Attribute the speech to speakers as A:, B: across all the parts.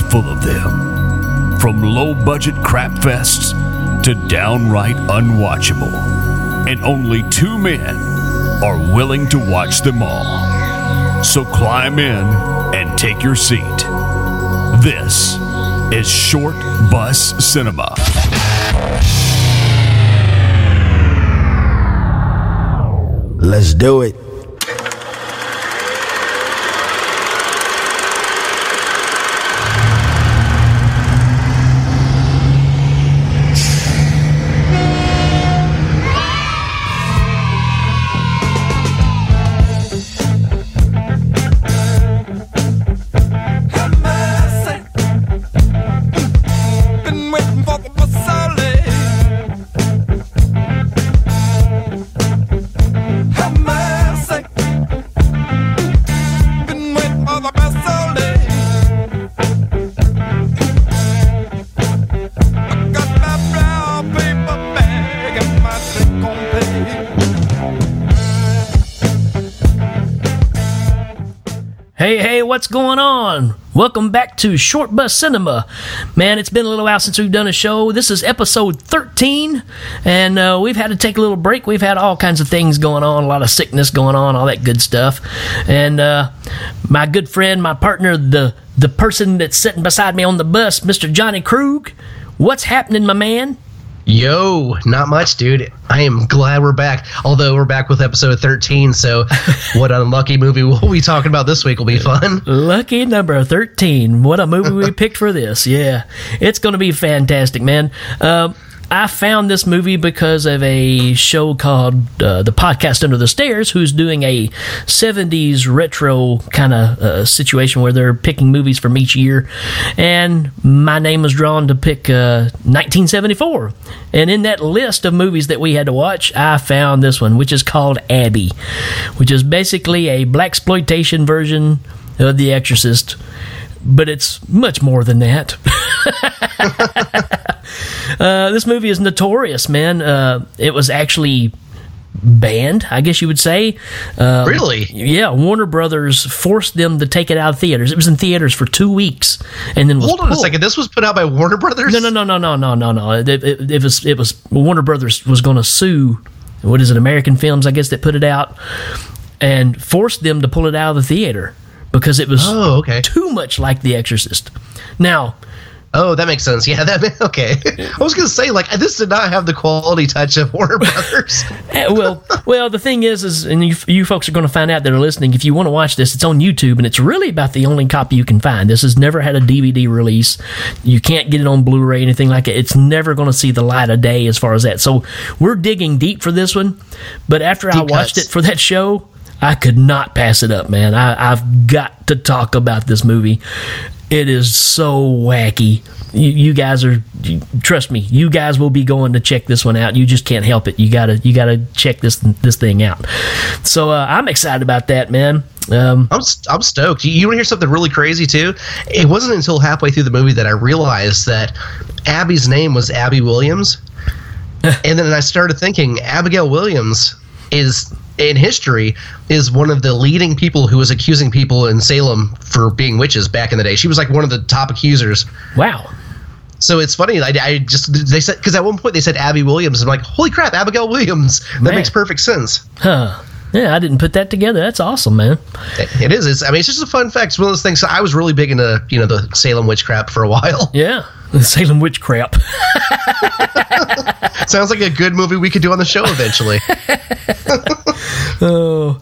A: full of them. From low budget crap fests to downright unwatchable. And only two men are willing to watch them all. So climb in and take your seat. This is Short Bus Cinema.
B: Let's do it.
C: Welcome back to Short Bus Cinema. Man, it's been a little while since we've done a show. This is episode 13, and uh, we've had to take a little break. We've had all kinds of things going on, a lot of sickness going on, all that good stuff. And uh, my good friend, my partner, the, the person that's sitting beside me on the bus, Mr. Johnny Krug, what's happening, my man?
D: Yo, not much, dude. I am glad we're back. Although we're back with episode 13, so what unlucky movie we'll be talking about this week will be fun.
C: Lucky number 13. What a movie we picked for this. Yeah. It's going to be fantastic, man. Um, I found this movie because of a show called uh, The Podcast Under the Stairs, who's doing a 70s retro kind of uh, situation where they're picking movies from each year. And my name was drawn to pick uh, 1974. And in that list of movies that we had to watch, I found this one, which is called Abby, which is basically a black exploitation version of The Exorcist, but it's much more than that. uh, this movie is notorious, man. Uh, it was actually banned, I guess you would say. Um,
D: Really?
C: Yeah, Warner Brothers forced them to take it out of theaters. It was in theaters for two weeks, and then was
D: Hold on a second. This was put out by Warner Brothers?
C: No, no, no, no, no, no, no, no. It, it, it was it was Warner Brothers was going to sue. What is it? American Films, I guess, that put it out and forced them to pull it out of the theater because it was
D: Oh, okay.
C: too much like The Exorcist. Now,
D: Oh, that makes sense. Yeah, that okay. I was gonna say like this did not have the quality touch of Warner Brothers.
C: eh, well, well, the thing is, is and you, you folks are going to find out that are listening. If you want to watch this, it's on YouTube, and it's really about the only copy you can find. This has never had a DVD release. You can't get it on Blu-ray, anything like it. It's never going to see the light of day as far as that. So we're digging deep for this one. But after I watched
D: cuts.
C: it for that show, I could not pass it up, man. I, I've got to talk about this movie. It is so wacky. You, you guys are you- trust me. You guys will be going to check this one out. You just can't help it. You gotta you gotta check this this thing out. So uh, I'm excited about that, man. Um,
D: I'm I'm stoked. You, you want to hear something really crazy too? It wasn't until halfway through the movie that I realized that Abby's name was Abby Williams, and then I started thinking Abigail Williams is in history is one of the leading people who was accusing people in Salem for being witches back in the day. She was like one of the top accusers.
C: wow.
D: So it's funny. I, I just they said because at one point they said Abby Williams. I'm like, holy crap, Abigail Williams. That
C: Man.
D: makes perfect sense.
C: Huh. Yeah, I didn't put that together. That's awesome, man.
D: It is. It's, I mean, it's just a fun fact. It's one of those things. I was really big into you know the Salem witchcraft for a while.
C: Yeah. The Salem witch crap.
D: Sounds like a good movie we could do on the show eventually.
C: Oh,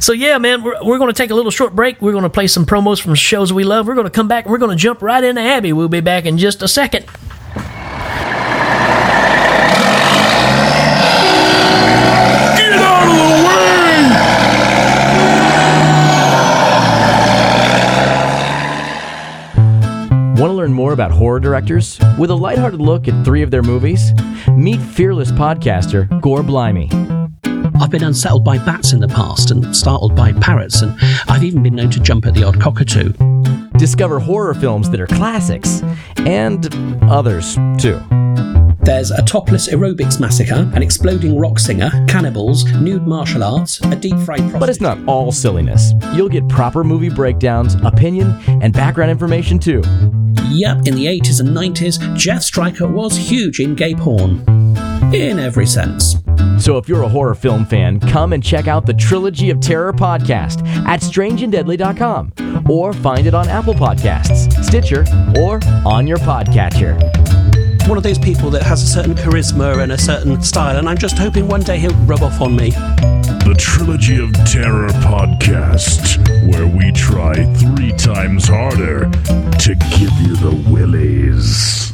C: so yeah, man, we're, we're going to take a little short break. We're going to play some promos from shows we love. We're going to come back and we're going to jump right into Abby. We'll be back in just a second.
E: More about horror directors? With a lighthearted look at three of their movies? Meet fearless podcaster Gore Blimey.
F: I've been unsettled by bats in the past and startled by parrots, and I've even been known to jump at the odd cockatoo.
E: Discover horror films that are classics and others too.
F: There's a topless aerobics massacre, an exploding rock singer, cannibals, nude martial arts, a deep fried prostitute.
E: But it's not all silliness. You'll get proper movie breakdowns, opinion, and background information too.
F: Yep, in the 80s and 90s, Jeff Stryker was huge in gay porn. In every sense.
E: So if you're a horror film fan, come and check out the Trilogy of Terror podcast at strangeanddeadly.com or find it on Apple Podcasts, Stitcher, or on your podcatcher.
F: One of those people that has a certain charisma and a certain style, and I'm just hoping one day he'll rub off on me.
G: The Trilogy of Terror podcast, where we try three times harder to give you the willies.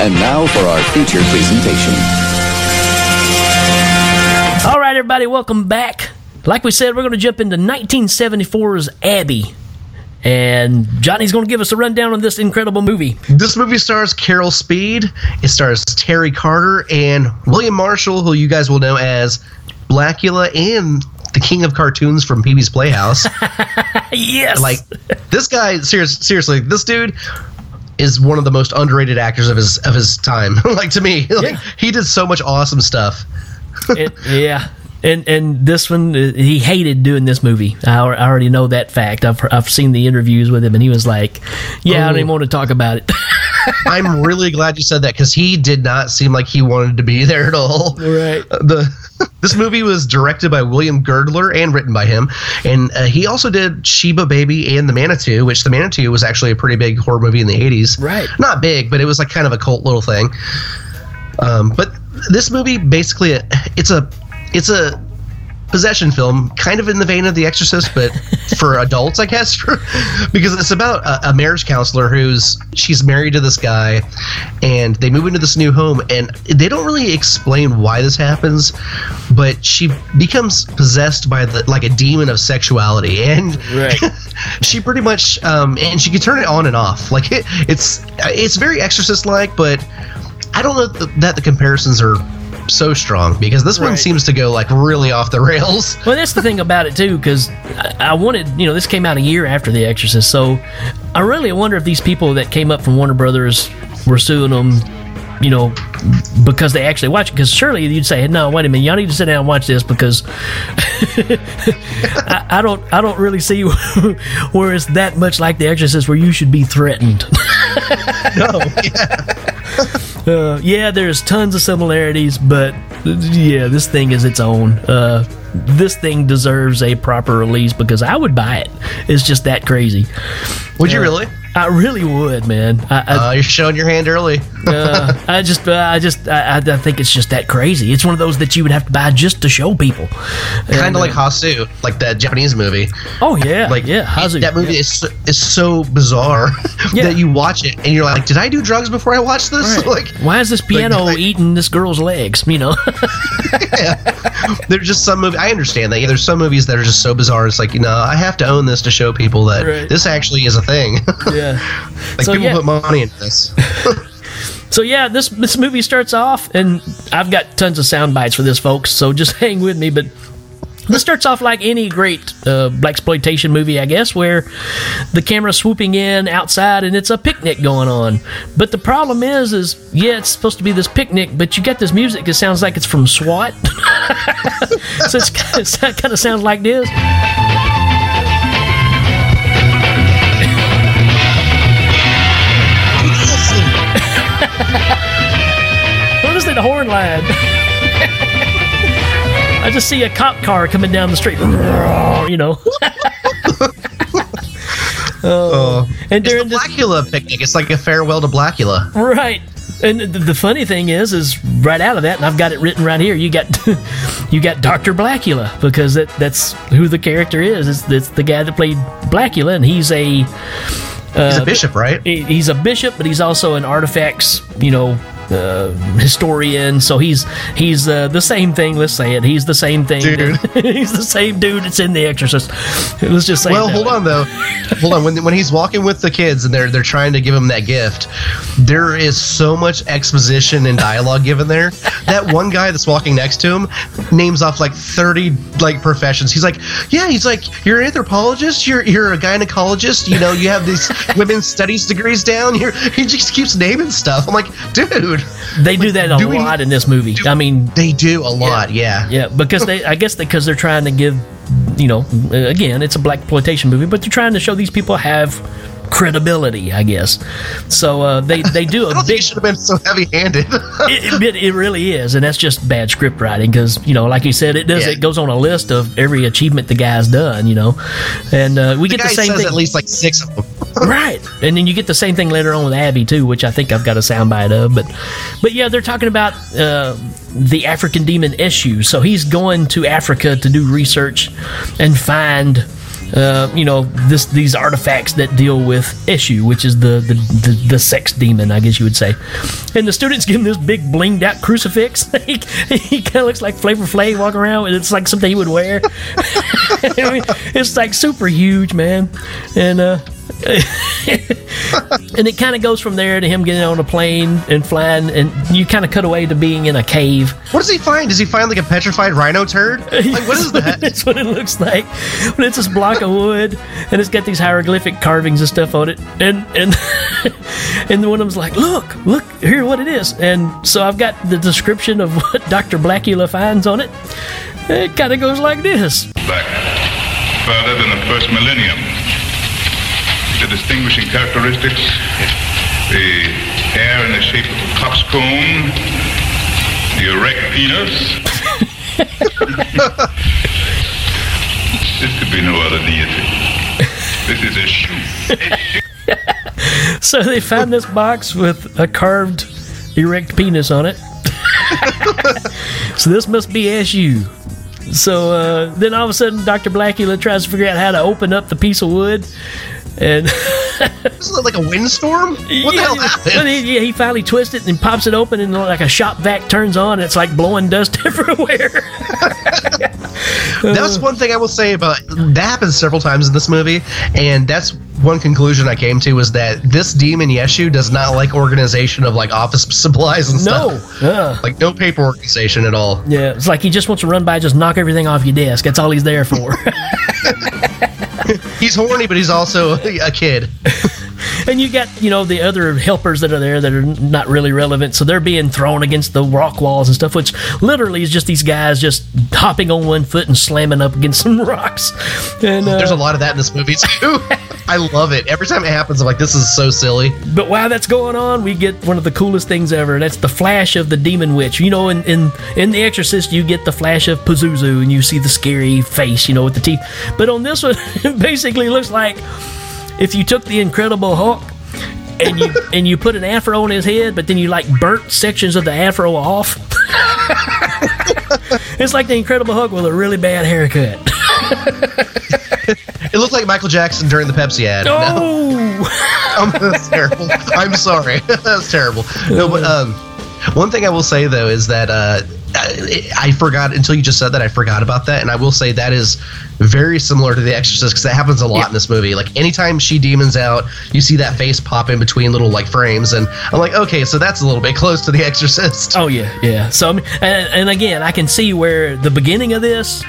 H: And now for our feature presentation.
C: All right, everybody, welcome back. Like we said, we're going to jump into 1974's Abby. And Johnny's going to give us a rundown on this incredible movie.
D: This movie stars Carol Speed. It stars Terry Carter and William Marshall, who you guys will know as Blacula and the king of cartoons from Pee Wee's Playhouse.
C: Yes.
D: like this guy, serious, seriously, this dude is one of the most underrated actors of his of his time. like to me, like,
C: Yeah.
D: he did so much awesome stuff.
C: It- yeah. And and this one, uh, he hated doing this movie. I, I already know that fact. I've I've seen the interviews with him, and he was like, "Yeah, I don't
D: Oh.
C: even want to talk about it."
D: I'm really glad you said that because he did not seem like he wanted to be there at all.
C: Right.
D: Uh, The this movie was directed by William Girdler and written by him, and uh, he also did Sheba Baby and The Manitou, which The Manitou was actually a pretty big horror movie in the 80s.
C: Right.
D: Not big, but it was like kind of a cult little thing. Um, but this movie basically it's a it's a possession film, kind of in the vein of The Exorcist, but for adults, I guess, because it's about a, a marriage counselor who's she's married to this guy, and they move into this new home, and they don't really explain why this happens, but she becomes possessed by the like a demon of sexuality, and
C: Right.
D: she pretty much um, and she can turn it on and off. Like it, it's it's very Exorcist like, but I don't know th- that the comparisons are so strong because this one seems to go like really off the rails.
C: Well, that's the thing about it too, because I, I wanted, you know, this came out a year after The Exorcist, so I really wonder if these people that came up from Warner Brothers were suing them, you know, because they actually watch it. Because surely you'd say, no, wait a minute, y'all need to sit down and watch this because I, I don't, I don't really see where it's that much like The Exorcist where you should be threatened.
D: No,
C: Uh, yeah, there's tons of similarities, but yeah, this thing is its own. Uh, this thing deserves a proper release because I would buy it. It's just that crazy.
D: would you really?
C: I really would, man. I, I,
D: Uh, you're showing your hand early.
C: uh, I just, uh, I just, I, I think it's just that crazy. It's one of those that you would have to buy just to show people.
D: kind of like
C: uh,
D: Hausu, like that Japanese movie.
C: Oh yeah,
D: Like
C: yeah, Hausu.
D: that movie
C: yeah.
D: is so, is so bizarre
C: Yeah.
D: that you watch it and you're like, did I do drugs before I watched this?
C: Right.
D: Like,
C: Why is this piano
D: like-
C: eating this girl's legs? You know.
D: there's just some movie. I understand that. Yeah, there's some movies that are just so bizarre. It's like, you know, I have to own this to show people that
C: Right.
D: this actually is a thing.
C: yeah.
D: Like
C: So,
D: people
C: yeah.
D: put money into this.
C: So yeah, this this movie starts off, and I've got tons of sound bites for this, folks. So just hang with me. But this starts off like any great uh, black exploitation movie, I guess, where the camera's swooping in outside and it's a picnic going on. But the problem is, is yeah, it's supposed to be this picnic, but you get this music. It sounds like it's from SWAT. so it's kind of, kind of sounds like this. What is it, a horn line? I just see a cop car coming down the street. You know. oh. Uh, and
D: It's
C: during
D: the
C: this,
D: Blacula picnic. It's like a farewell to Blacula.
C: right. And the, the funny thing is, is right out of that, and I've got it written right here. You got, you got Doctor Blacula because that that's who the character is. It's, it's the guy that played Blacula, and he's a
D: He's a uh, bishop, right?
C: he's a bishop, but he's also an artifacts, you know, uh, historian. So he's he's uh, the same thing. Let's say it. He's the same thing.
D: Dude.
C: he's the same dude that's in The Exorcist. Let's just say.
D: Well, hold
C: way.
D: on though. hold on. When when he's walking with the kids and they're they're trying to give him that gift, there is so much exposition and dialogue given there. That one guy that's walking next to him names off like thirty like professions. He's like, yeah, he's like, you're an anthropologist, you're you're a gynecologist. You know, you have these women's studies degrees down. You're, he just keeps naming stuff. I'm like, dude,
C: They do that a
D: do we-
C: lot in this movie. I mean,
D: they do a lot. Yeah.
C: Yeah, because they, I guess because they're trying to give, you know, again, it's a black exploitation movie, but they're trying to show these people have credibility, I guess. So uh, they they do a big.
D: it should have been so heavy-handed.
C: It, it, it really is, and that's just bad script writing because you know, like you said, it does.
D: Yeah.
C: It goes on a list of every achievement the guy's done, you know, and uh, we
D: the
C: get the same
D: says
C: thing.
D: at least like six of them.
C: Right. And then you get the same thing later on with abby too which i think i've got a soundbite of but but yeah they're talking about uh, the african demon Eshu. So he's going to africa to do research and find uh, you know this these artifacts that deal with Eshu which is the, the the the sex demon i guess you would say. And the students give him this big blinged out crucifix. He, he kind of looks like flavor flav walking around and it's like something he would wear. I mean, it's like super huge man. And uh and it kind of goes from there to him getting on a plane and flying, and you kind of cut away to being in a cave.
D: What does he find? Does he find like a petrified rhino turd? Like what is that?
C: That's what it looks like. But it's this block of wood, and it's got these hieroglyphic carvings and stuff on it. And and and one of them's like, "Look, look here, what it is." And so I've got the description of what Doctor Blacula finds on it. It kind of goes like this.
I: back further than the first millennium. The distinguishing characteristics, the hair in the shape of a cock's comb, the erect penis. this could be no other deity. This is Eshu.
C: So they found this box with a carved erect penis on it. so this must be SU. So uh, then all of a sudden, Dr. Blacula tries to figure out how to open up the piece of wood. And
D: Isn't it like a windstorm? What the hell
C: yeah,
D: happened?
C: he, yeah, he finally twists it and pops it open, and like a shop vac turns on, and it's like blowing dust everywhere.
D: That's one thing I will say about that happens several times in this movie, and that's one conclusion I came to was that this demon Eshu does not like organization of like office supplies and
C: no,
D: stuff.
C: uh,
D: Like no paper organization at all.
C: yeah, it's like he just wants to run by, just knock everything off your desk. That's all he's there for.
D: He's horny, but he's also a kid.
C: And you got, you know, the other helpers that are there that are not really relevant. So they're being thrown against the rock walls and stuff, which literally is just these guys just hopping on one foot and slamming up against some rocks. And uh,
D: There's a lot of that in this movie too. I love it. Every time it happens, I'm like, this is so silly.
C: But while that's going on, we get one of the coolest things ever. That's the flash of the demon witch. You know, in in, in The Exorcist, you get the flash of Pazuzu, and you see the scary face, you know, with the teeth. But on this one, it basically looks like if you took the Incredible Hulk and you and you put an afro on his head, but then you like burnt sections of the afro off. it's like the Incredible Hulk with a really bad haircut.
D: It looked like Michael Jackson during the Pepsi ad. No,
C: Oh,
D: um, that's terrible. I'm sorry. that's terrible. No, but um, one thing I will say though is that uh, I, forgot until you just said that I forgot about that, and I will say that is very similar to The Exorcist because that happens a lot in this movie. Like anytime she demons out, you see that face pop in between little like frames, and I'm like, okay, so that's a little bit close to The Exorcist.
C: Oh yeah, yeah. So I mean, and, and again, I can see where the beginning of this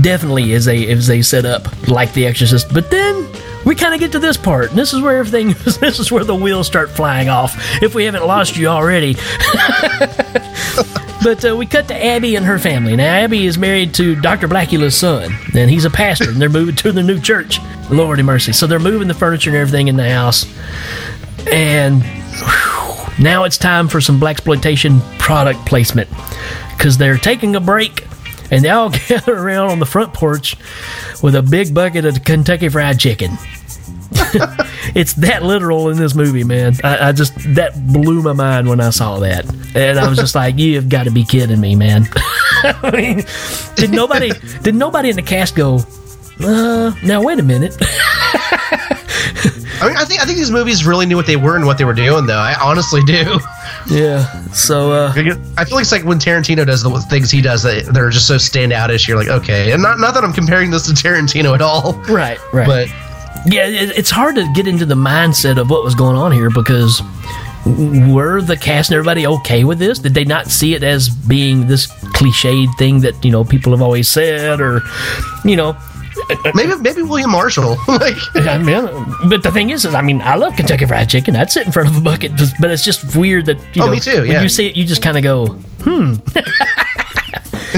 C: definitely is a is a setup like The Exorcist, but then we kind of get to this part, and this is where everything this is where the wheels start flying off. If we haven't lost you already. But uh, we cut to Abby and her family. Now, Abby is married to Dr. Blacula's son, and he's a pastor, and they're moving to the new church. Lordy mercy. So they're moving the furniture and everything in the house. And whew, now it's time for some black exploitation product placement because they're taking a break and they all gather around on the front porch with a big bucket of Kentucky Fried Chicken. it's that literal in this movie, man. I, I just that blew my mind when I saw that, and I was just like, "You've got to be kidding me, man!" I mean, did nobody did nobody in the cast go? Uh, now wait a minute.
D: I mean, I think I think these movies really knew what they were and what they were doing, though. I honestly do.
C: Yeah. So uh,
D: I feel like it's like when Tarantino does the things he does that they're just so standoutish. You're like, okay, and not not that I'm comparing this to Tarantino at all,
C: right, right.
D: but
C: yeah, it, it's hard to get into the mindset of what was going on here because were the cast and everybody okay with this? Did they not see it as being this cliched thing that you know people have always said, or you know?
D: maybe maybe William Marshall. like,
C: I mean, but the thing is, is I mean, I love Kentucky Fried Chicken. I'd sit in front of a bucket, but it's just weird that you
D: Oh,
C: know,
D: me too,
C: When
D: yeah.
C: you see it, you just kind of go, hmm.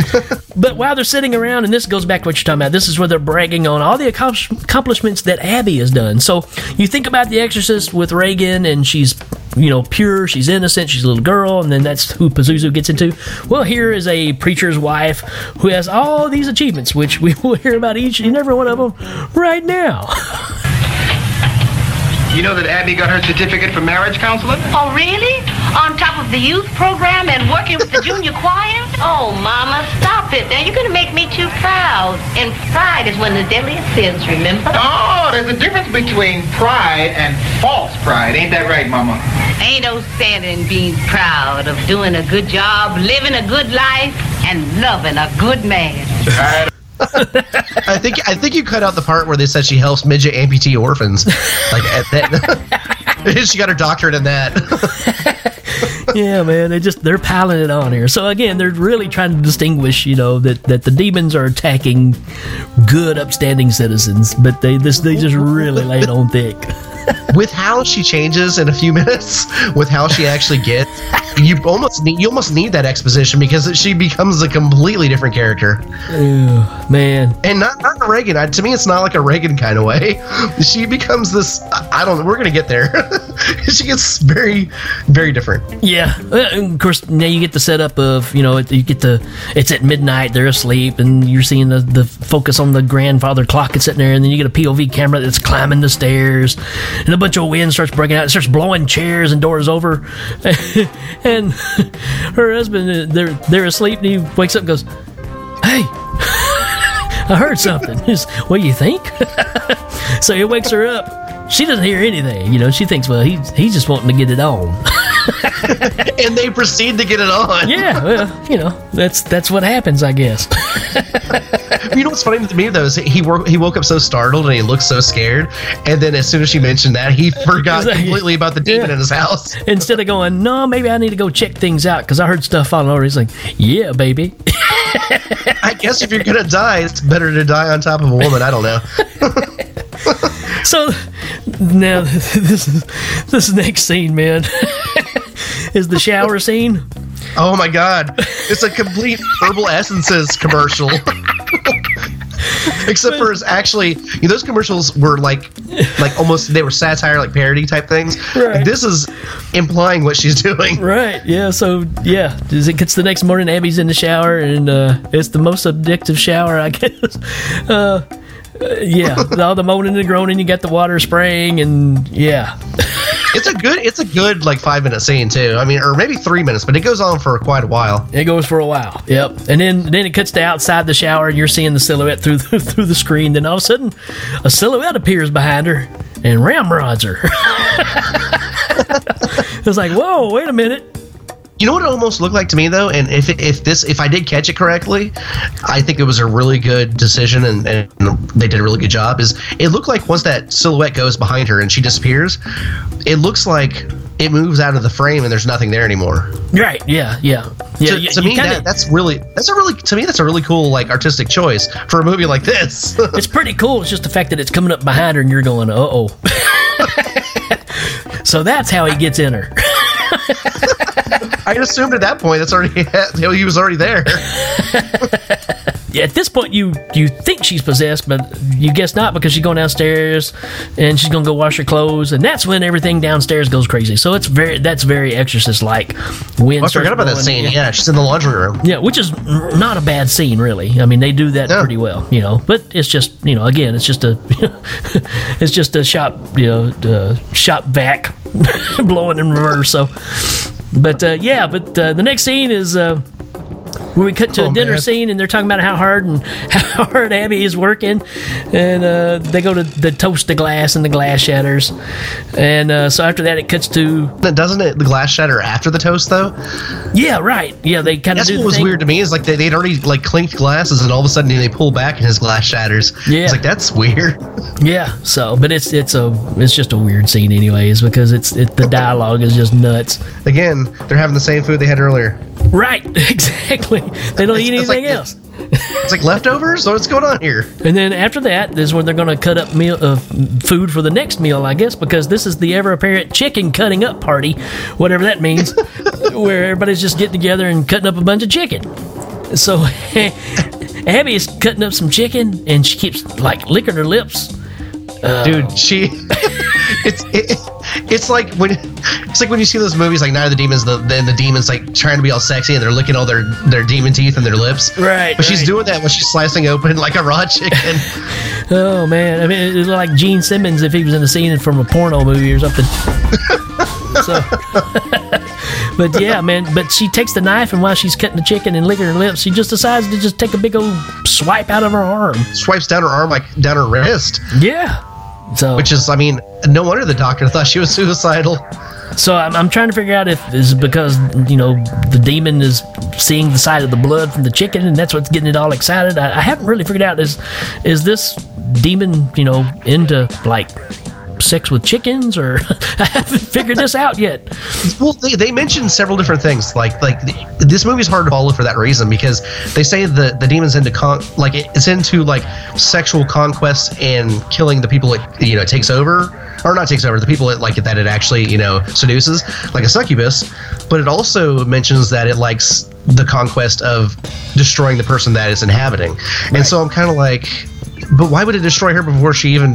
C: but while they're sitting around, and this goes back to what you're talking about, this is where they're bragging on all the accomplishments that Abby has done. So you think about The Exorcist with Regan, and she's, you know, pure, she's innocent, she's a little girl, and then that's who Pazuzu gets into. Well, here is a preacher's wife who has all these achievements, which we will hear about each and every one of them right now.
J: You know that Abby got her certificate for marriage counseling?
K: Oh, really? On top of the youth program and working with the junior choir? Oh, Mama, stop it. Now, you're going to make me too proud. And pride is one of the deadliest sins, remember?
J: Oh, there's a difference between pride and false pride. Ain't that right, Mama?
K: Ain't no standing in being proud of doing a good job, living a good life, and loving a good man.
D: I think I think you cut out the part where they said she helps midget amputee orphans. Like at that, she got her doctorate in that.
C: yeah, man, they just they're piling it on here. So again, they're really trying to distinguish, you know, that, that the demons are attacking good, upstanding citizens, but they this they just really lay it on thick.
D: with how she changes in a few minutes, with how she actually gets, you almost need you almost need that exposition because she becomes a completely different character.
C: Ew, man,
D: And not not a Regan. I, to me, it's not like a Regan kind of way. She becomes this. I don't. know. We're gonna get there. she gets very, very different.
C: Yeah, Uh, and of course now you get the setup of you know you get the it's at midnight they're asleep and you're seeing the, the focus on the grandfather clock that's sitting there and then you get a POV camera that's climbing the stairs and a bunch of wind starts breaking out it starts blowing chairs and doors over and her husband uh, they're they're asleep and he wakes up and goes hey I heard something. He says, what do you think? So he wakes her up she doesn't hear anything you know she thinks well he's he's just wanting to get it on
D: and they proceed to get it on.
C: yeah, well, you know, that's that's what happens, I guess.
D: You know what's funny to me though is he woke he woke up so startled and he looked so scared, and then as soon as she mentioned that, he forgot
C: Exactly.
D: completely about the demon
C: Yeah.
D: in his house.
C: Instead of going, no, maybe I need to go check things out because I heard stuff falling over. He's like, yeah, baby.
D: I guess if you're gonna die, it's better to die on top of a woman. I don't know.
C: So now this is this next scene, man, is the shower scene.
D: Oh my god, it's a complete herbal essences commercial. Except for it's actually, you know, those commercials were like, like almost they were satire, like parody type things.
C: Right.
D: This is implying what she's doing.
C: Right. Yeah. So yeah, it gets the next morning, Abby's in the shower, and uh, it's the most addictive shower, I guess. Uh, uh, yeah, all the moaning and groaning. You get the water spraying, and yeah,
D: It's a good, it's a good like five minute scene too. I mean, or maybe three minutes, but it goes on for quite a while.
C: It goes for a while. Yep. And then then it cuts to outside the shower and you're seeing the silhouette through the, through the screen. Then all of a sudden, a silhouette appears behind her and ramrods her. it's like, whoa, wait a minute.
D: You know what it almost looked like to me though, and if if this if I did catch it correctly, I think it was a really good decision, and, and they did a really good job. Is it looked like once that silhouette goes behind her and she disappears, it looks like it moves out of the frame and there's nothing there anymore.
C: Right. Yeah. Yeah. Yeah.
D: to,
C: you-
D: to me,
C: kinda-
D: that, that's really that's a really to me that's a really cool like artistic choice for a movie like this.
C: it's pretty cool. It's just the fact that it's coming up behind her and you're going, uh oh. so that's how he gets in her.
D: I assumed at that point that's already he was already there.
C: Yeah, at this point, you you think she's possessed, but you guess not because she's going downstairs and she's gonna go wash her clothes, and that's when everything downstairs goes crazy. So it's very that's very Exorcist like. When
D: I forgot about that scene. Yeah, she's in the laundry room.
C: Yeah, which is not a bad scene, really. I mean, they do that pretty well, you know. But it's just, you know, again, it's just a, it's just a shop, you know, uh, shop vac blowing in reverse. So, but uh, yeah, but uh, the next scene is uh, where we cut to
D: Oh,
C: a dinner
D: man.
C: scene and they're talking about how hard and how hard Abby is working, and uh, they go to the toast the glass and the glass shatters, and uh, so after that it cuts to
D: Doesn't it the glass shatter after the toast though?
C: yeah right yeah they kind of
D: That's
C: do
D: what
C: the
D: was
C: thing.
D: weird to me is like they, they'd already like clinked glasses and all of a sudden they pull back and his glass shatters.
C: Yeah.
D: It's like that's weird.
C: Yeah, so but it's it's a it's just a weird scene anyways because it's it, the dialogue is just nuts.
D: Again, they're having the same food they had earlier.
C: Right, exactly. They don't eat
D: it's like-
C: anything else.
D: It's like leftovers. So what's going on here?
C: And then after that is when they're going to cut up meal uh, food for the next meal, I guess, because this is the ever apparent chicken cutting up party, whatever that means, where everybody's just getting together and cutting up a bunch of chicken. So Abby is cutting up some chicken, and she keeps like licking her lips. Uh,
D: Dude, she it's it, it's like when it's like when you see those movies like Night of the Demons, the then the demons like trying to be all sexy and they're licking all their their demon teeth and their lips.
C: Right,
D: But she's
C: right.
D: doing that when she's slicing open like a raw chicken.
C: Oh man, I mean, it was like Gene Simmons if he was in a scene from a porno movie or something. so, but yeah, man. But she takes the knife, and while she's cutting the chicken and licking her lips, she just decides to just take a big old swipe out of her arm.
D: Swipes down her arm like down her wrist.
C: Yeah. So,
D: Which is, I mean, no wonder the doctor thought she was suicidal.
C: so I'm, I'm trying to figure out if it's because you know the demon is seeing the sight of the blood from the chicken, and that's what's getting it all excited. I, I haven't really figured out is is this demon you know into like sex with chickens, or I haven't figured this out yet.
D: Well, they, they mentioned several different things. Like like the, this movie's hard to follow for that reason because they say the the demon's into con like it- it's into like sexual conquest and killing the people it you know takes over or not takes over the people it like that it actually you know seduces like a succubus. But it also mentions that it likes the conquest of destroying the person that it's inhabiting. And so I'm kind of like. But why would it destroy her before she even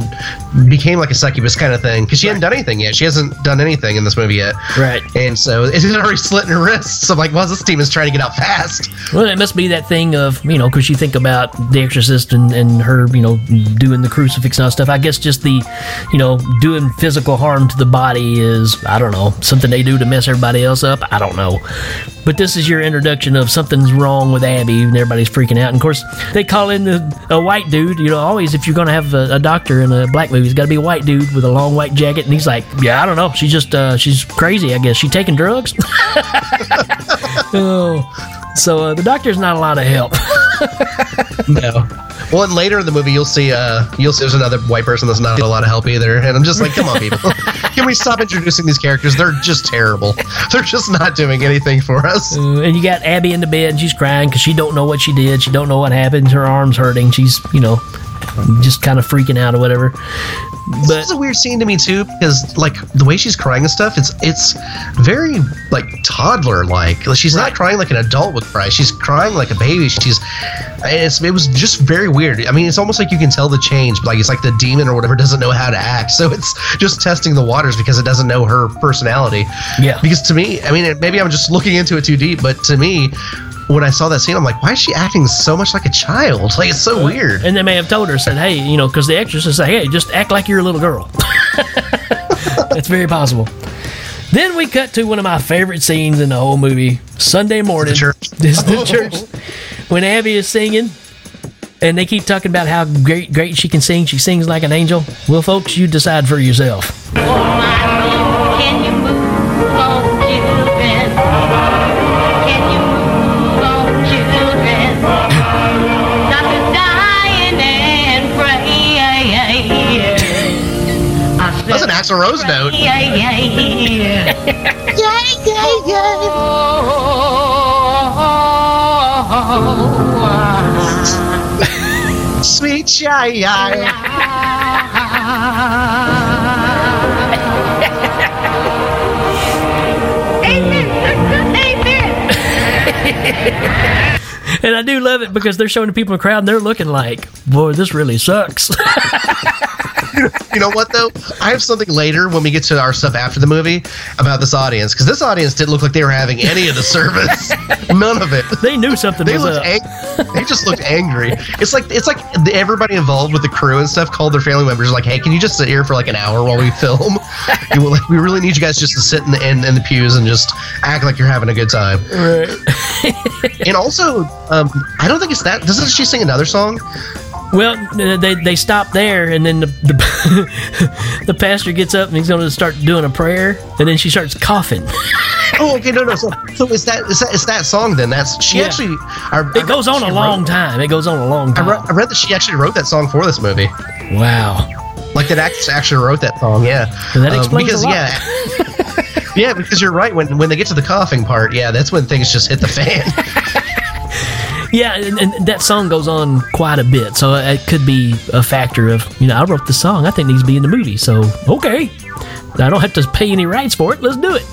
D: became like a succubus kind of thing? Because she hadn't done anything yet. She hasn't done anything in this movie yet.
C: Right.
D: And so it had already slit in her wrists. So I'm like, well, this team is trying to get out fast.
C: Well, it must be that thing of, you know, because you think about The Exorcist and, and her, you know, doing the crucifix and all stuff. I guess just the, you know, doing physical harm to the body is, I don't know, something they do to mess everybody else up. I don't know. But this is your introduction of something's wrong with Abby and everybody's freaking out. And of course, they call in the, a white dude. You know, always if you're going to have a, a doctor in a black movie, it's got to be a white dude with a long white jacket. And he's like, yeah, I don't know. She's just, uh, she's crazy, I guess. She taking drugs? oh. So uh, the doctor's not a lot of help.
D: No. Well, and later in the movie, you'll see, uh, you'll see there's another white person that's not a lot of help either. And I'm just like, come on, people. Can we stop introducing these characters? They're just terrible. They're just not doing anything for us.
C: Uh, and you got Abby in the bed, and she's crying because she don't know what she did. She don't know what happened. Her arm's hurting. She's, you know, just kind of freaking out or whatever.
D: But this is a weird scene to me too, because like the way she's crying and stuff, it's it's very like toddler like. She's not crying like an adult would cry. She's crying like a baby. She's it's it was just very weird. I mean, it's almost like you can tell the change, but like it's like the demon or whatever doesn't know how to act. So it's just testing the waters because it doesn't know her personality.
C: Yeah.
D: Because to me, I mean, maybe I'm just looking into it too deep, but to me. When I saw that scene, I'm like, why is she acting so much like a child? Like, it's so weird.
C: And they may have told her, said, hey, you know, because the exorcist said, hey, just act like you're a little girl. That's very possible. Then we cut to one of my favorite scenes in the whole movie Sunday morning. This is the church. When Abby is singing, and they keep talking about how great, great she can sing. She sings like an angel. Well, folks, you decide for yourself.
K: Can
D: That's an Axl Rose note.
K: Yeah, yeah, yeah. yeah, yeah, yeah.
D: Sweet shy
C: And I do love it because they're showing the people in the crowd and they're looking like, boy, this really sucks.
D: you know what though? I have something later when we get to our stuff after the movie about this audience because this audience didn't look like they were having any of the service. None of it.
C: They knew something
D: They
C: was
D: looked
C: up.
D: ang- They just looked angry. It's like it's like the, everybody involved with the crew and stuff called their family members like, "Hey, can you just sit here for like an hour while we film? You- like, we really need you guys just to sit in the in, in the pews and just act like you're having a good time."
C: Right.
D: and also, um, I don't think it's that. Doesn't she sing another song?
C: Well, they they stop there, and then the the, the pastor gets up and he's going to start doing a prayer, and then she starts coughing.
D: Oh, okay, no, no. So, so is that is that is that song then? That's she
C: Yeah.
D: actually. I, I
C: It
D: read
C: goes on a long time. It goes on a long
D: I
C: time.
D: I read that she actually wrote that song for this movie.
C: Wow.
D: Like that actress actually wrote that song. Yeah.
C: Well, that
D: Um,
C: explains
D: because
C: a lot.
D: yeah. yeah, because you're right. When when they get to the coughing part, yeah, that's when things just hit the fan.
C: Yeah, and, and that song goes on quite a bit, so it could be a factor of you know I wrote the song. I think it needs to be in the movie, so okay, I don't have to pay any rights for it. Let's do it.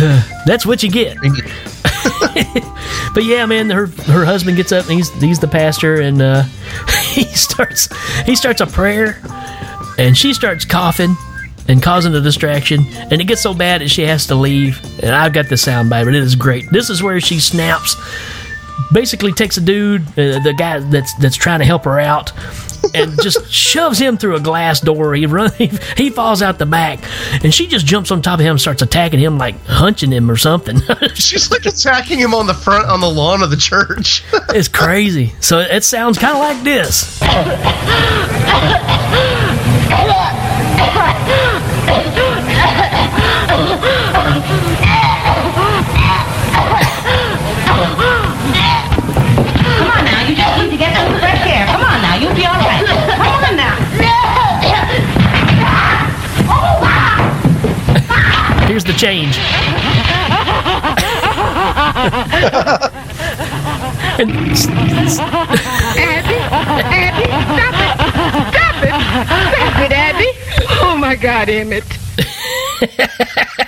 C: Uh, that's what you get. but yeah, man, her her husband gets up and he's he's the pastor and uh, he starts he starts a prayer and she starts coughing and causing a distraction and it gets so bad that she has to leave and I've got the sound bite but it is great. This is where she snaps basically takes a dude, uh, the guy that's that's trying to help her out, and just shoves him through a glass door. He run, he, he falls out the back, and she just jumps on top of him, and starts attacking him like hunching him or something.
D: She's like attacking him on the front on the lawn of the church.
C: it's crazy. So it sounds kind of like this. Here's the change. And s- s-
L: Abby, Abby, stop it! Stop it! Stop it, Abby! Oh my God, Emmett.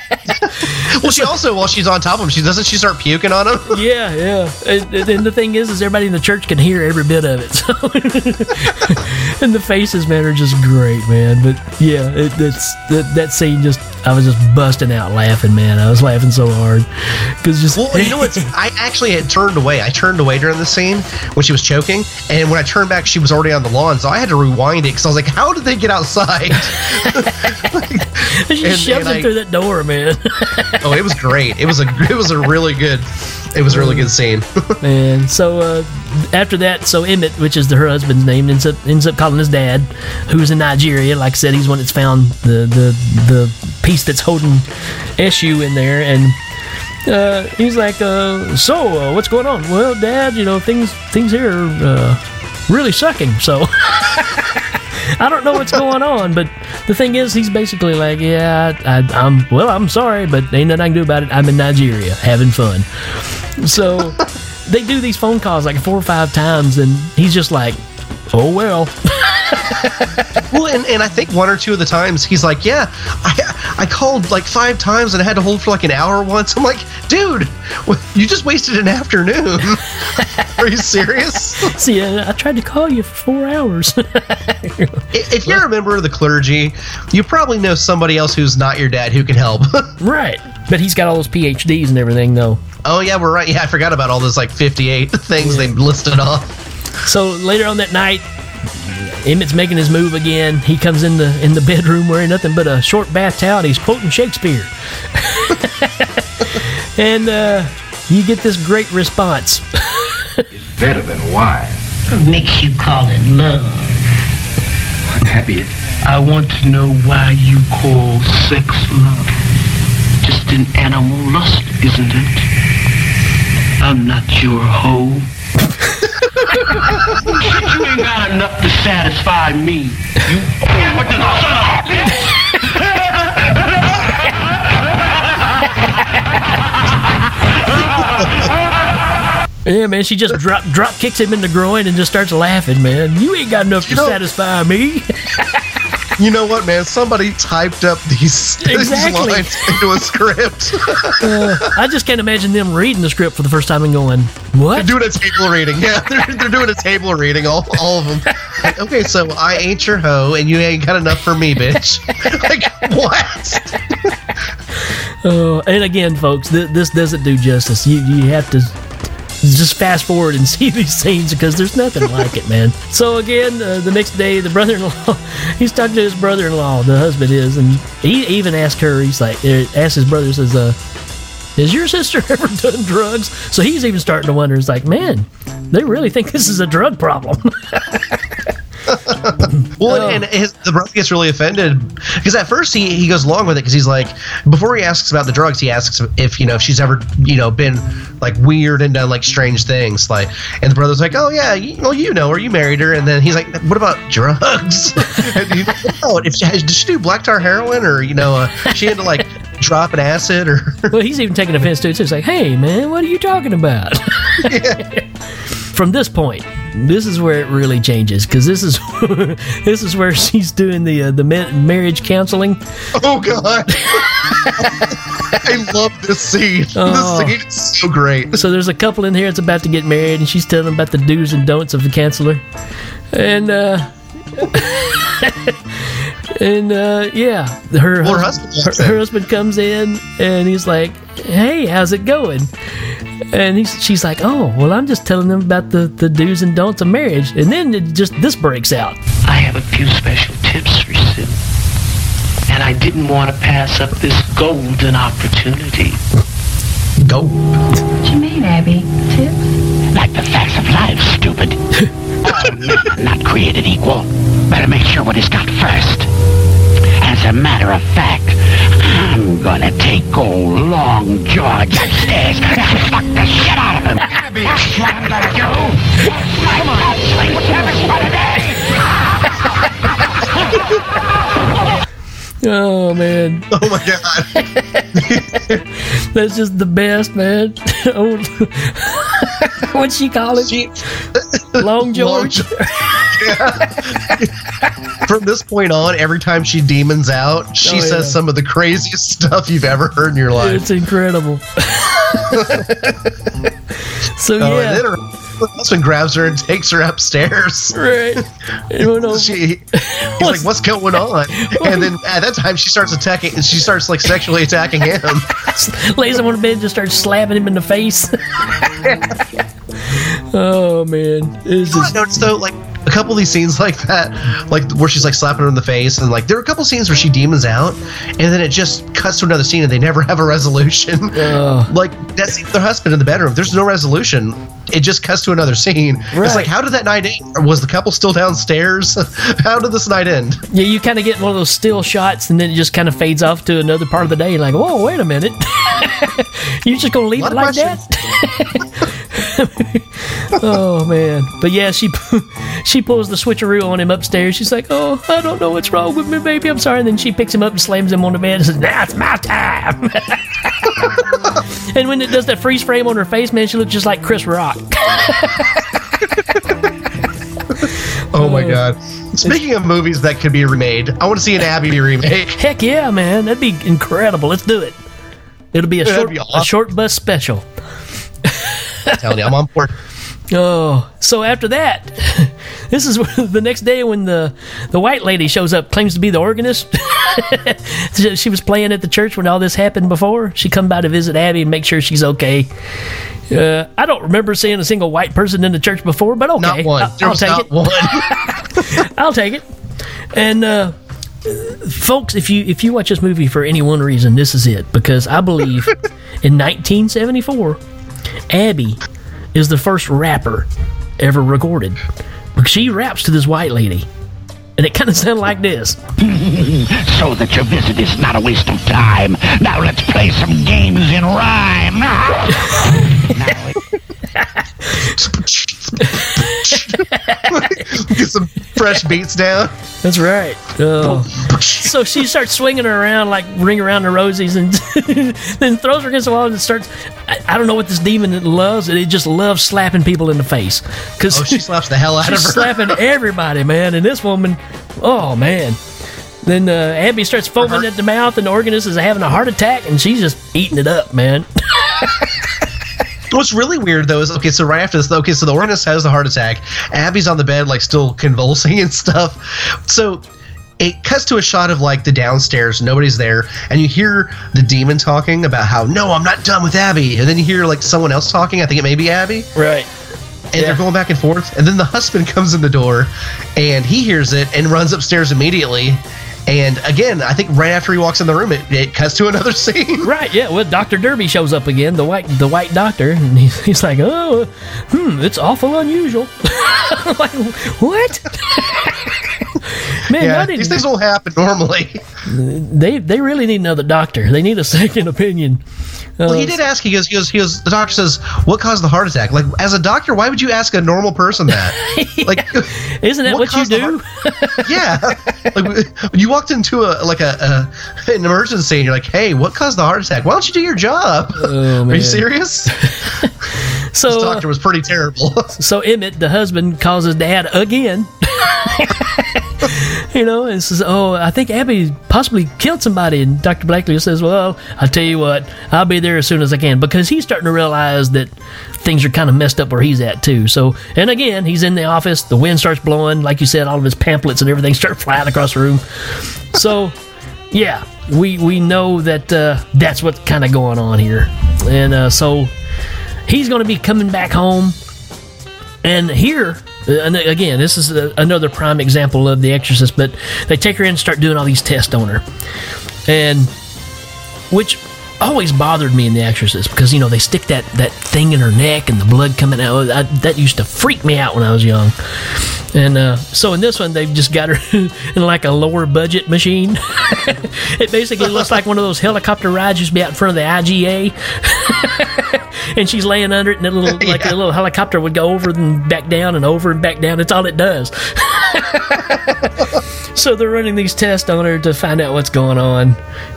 D: she also while she's on top of him, she doesn't she start puking on him?
C: Yeah, yeah. And, and the thing is, is everybody in the church can hear every bit of it. So, and the faces, man, are just great, man. But yeah, it, it's that, that scene just, I was just busting out laughing, man. I was laughing so hard because just
D: Well, you know what? I actually had turned away. I turned away during the scene when she was choking, and when I turned back, she was already on the lawn. So I had to rewind it because I was like, "How did they get outside?"
C: she
D: and-
C: shoves
D: and
C: him
D: I-
C: through that door, man.
D: oh, it was great. It was a it was a really good it was a really good scene.
C: And so uh, after that, so Emmett, which is the, her husband's name, ends up ends up calling his dad, who's in Nigeria. Like I said, he's one that's found the the the piece that's holding SU in there, and uh, he's like, uh, "So, uh, what's going on?" Well, Dad, you know things things here are uh, really sucking. So. I don't know what's going on, but the thing is, he's basically like, "Yeah, I, I'm well. I'm sorry, but ain't nothing I can do about it. I'm in Nigeria having fun." So they do these phone calls like four or five times, and he's just like, "Oh well."
D: well, and, and I think one or two of the times he's like, "Yeah, I I called like five times and I had to hold for like an hour once." I'm like, "Dude, you just wasted an afternoon. Are you serious?"
C: See, uh, I tried to call you for four hours.
D: If if you're a member of the clergy, you probably know somebody else who's not your dad who can help.
C: right, but he's got all those PhDs and everything, though.
D: oh yeah, we're right. Yeah, I forgot about all those like 58 things they listed off.
C: So later on that night, Emmett's making his move again. He comes in the in the bedroom wearing nothing but a short bath towel. And he's quoting Shakespeare, and uh, you get this great response.
M: Better than wine.
K: What makes you call it love?
M: I'm happy. I want to know why you call sex love. Just an animal lust, isn't it? I'm not your hoe. You ain't got enough to satisfy me. You what the son of
C: Yeah, man, she just drop drop kicks him in the groin and just starts laughing. Man, you ain't got enough to satisfy me.
D: You know what, man? Somebody typed up these, these lines into a script.
C: Uh, I just can't imagine them reading the script for the first time and going, "What?"
D: They're doing a table reading. Yeah, they're, they're doing a table reading. All, all of them. Like, okay, so I ain't your hoe, and you ain't got enough for me, bitch. like what?
C: Oh, and again, folks, th- this doesn't do justice. You you have to just fast forward and see these scenes because there's nothing like it, man. So again, uh, the next day, the brother-in-law, he's talking to his brother-in-law, the husband is, and he even asked her. He's like, uh, asked his brother, says, uh, "Has your sister ever done drugs?" So he's even starting to wonder. He's like, "Man, they really think this is a drug problem."
D: Well, and his, the brother gets really offended because at first he, he goes along with it because he's like, before he asks about the drugs, he asks if you know if she's ever you know been like weird and done like strange things, like, and the brother's like, oh yeah, you, well you know, or you married her, and then he's like, what about drugs? oh, if she, did she do black tar heroin or you know, uh, she into like dropping acid or
C: well, he's even taking offense to it. So he's like, "Hey, man, what are you talking about?" From this point, this is where it really changes because this is this is where she's doing the uh, the ma- marriage counseling.
D: Oh God! I love this scene.
C: Oh.
D: This scene is so great.
C: So there's a couple in here that's about to get married, and she's telling them about the do's and don'ts of the counselor, and uh, and uh, yeah, her
D: Well, her
C: hus-
D: husband
C: her, her husband comes in, and he's like, "Hey, how's it going?" And he's, she's like, "Oh, well, I'm just telling them about the the do's and don'ts of marriage," and then it just this breaks out.
M: I have a few special tips for Sue. And I didn't want to pass up this golden opportunity.
D: Go.
K: What you mean, Abby? Tips?
M: The facts of life, stupid. Not created equal. Better make sure what is got first. As a matter of fact, I'm gonna take old Long George upstairs and fuck the shit out of him. That's what I'm gonna do. Come on, Sling, let's have this fun today.
C: Oh man,
D: Oh my God!
C: that's just the best, man. oh, what'd she call it?
D: She,
C: Long George.
D: From this point on, every time she demons out, she
C: Oh,
D: says
C: yeah.
D: some of the craziest stuff you've ever heard in your life.
C: It's incredible. so
D: Oh,
C: yeah,
D: husband grabs her and takes her upstairs.
C: right.
D: She, he's like, "What's going on?" And then at that time, she starts attacking. She starts like sexually attacking him.
C: lays him on the bed and just starts slapping him in the face. oh man, it's
D: I
C: just
D: noticed though, like couple of these scenes like that, like where she's like slapping her in the face, and like there are a couple scenes where she demons out, and then it just cuts to another scene, and they never have a resolution.
C: Oh.
D: like that's their husband in the bedroom. There's no resolution. It just cuts to another scene. It's like, how did that night end? Was the couple still downstairs? how did this night end?
C: yeah. You kind of get one of those still shots, and then it just kind of fades off to another part of the day. Like, whoa, wait a minute. you just gonna leave it like that? oh man, but yeah, she she pulls the switcheroo on him upstairs. She's like, "Oh, I don't know what's wrong with me, baby. I'm sorry." And then she picks him up and slams him on the bed and says, "Now it's my time." and when it does that freeze frame on her face, man, she looks just like Chris Rock.
D: Oh my uh, god! Speaking of movies that could be remade, I want to see an Abby remake.
C: Heck yeah, man, that'd be incredible. Let's do it. It'll be a
D: That'd
C: short
D: be
C: a short bus special.
D: I'm telling you, I'm on board.
C: Oh, so after that, this is the next day when the the white lady shows up, claims to be the organist. She- was playing at the church when all this happened before. She come by to visit Abby and make sure she's okay. Uh, I don't remember seeing a single white person in the church before, but okay,
D: Not one.
C: I'll,
D: there
C: I'll
D: was
C: take it.
D: one.
C: I'll take it. And uh, folks, if you if you watch this movie for any one reason, this is it because I believe in 1974, Abby is the first rapper ever recorded. Because she raps to this white lady, and it kind of sounded like this.
M: so that your visit is not a waste of time. Now let's play some games in rhyme.
D: Get some fresh beats down.
C: That's right. Oh. so she starts swinging her around like ring around the rosies, and then throws her against the wall and starts. I, I don't know what this demon loves, and it just loves slapping people in the face. Because
D: Oh, she slaps the hell out of her.
C: slapping everybody, man. And this woman, oh man. Then uh, Abby starts foaming at the mouth, and the organist is having a heart attack, and she's just eating it up, man.
D: What's really weird though is okay. So right after this, okay, so the organist has the heart attack. Abby's on the bed, like still convulsing and stuff. So it cuts to a shot of like the downstairs, nobody's there, and you hear the demon talking about how no, I'm not done with Abby, and then you hear like someone else talking. I think it may be Abby,
C: right?
D: And they're going back and forth, and then the husband comes in the door, and he hears it and runs upstairs immediately. And again, I think right after he walks in the room, it, it cuts to another scene.
C: Right, yeah. Well, Doctor Derby shows up again, the white, the white doctor, and he's, he's like, "Oh, hmm, it's awful unusual." Like, what? Man,
D: yeah, these things don't happen normally.
C: They they really need another doctor. They need a second opinion.
D: Well, he
C: Uh,
D: did ask. He goes, he goes, he goes. The doctor says, "What caused the heart attack?" Like, as a doctor, why would you ask a normal person that? Like,
C: isn't that what, you do?
D: heart- yeah. Like, when you walked into a like a, a an emergency, and you're like, "Hey, what caused the heart attack? Why don't you do your job?"
C: Oh,
D: Are you serious?
C: So
D: this
C: uh,
D: doctor was pretty terrible.
C: so Emmett, the husband, calls his dad again. you know, and says, "Oh, I think Abby possibly killed somebody." And Doctor Blackley says, "Well, I'll tell you what, I'll be there as soon as I can," because he's starting to realize that things are kind of messed up where he's at too. So, and again, he's in the office. The wind starts blowing, like you said, all of his pamphlets and everything start flying across the room. So, yeah, we we know that uh, that's what's kind of going on here, and uh, so he's going to be coming back home. And here, and again, this is a, another prime example of The Exorcist, but they take her in and start doing all these tests on her. And which always bothered me in The Exorcist because, you know, they stick that, that thing in her neck and the blood coming out. I, that used to freak me out when I was young. And uh, so in this one, they've just got her in like a lower budget machine. it basically looks like one of those helicopter rides used to be out in front of the IGA. and she's laying under it, and a little like a little helicopter would go over and back down and over and back down. It's all it does. so they're running these tests on her to find out what's going on.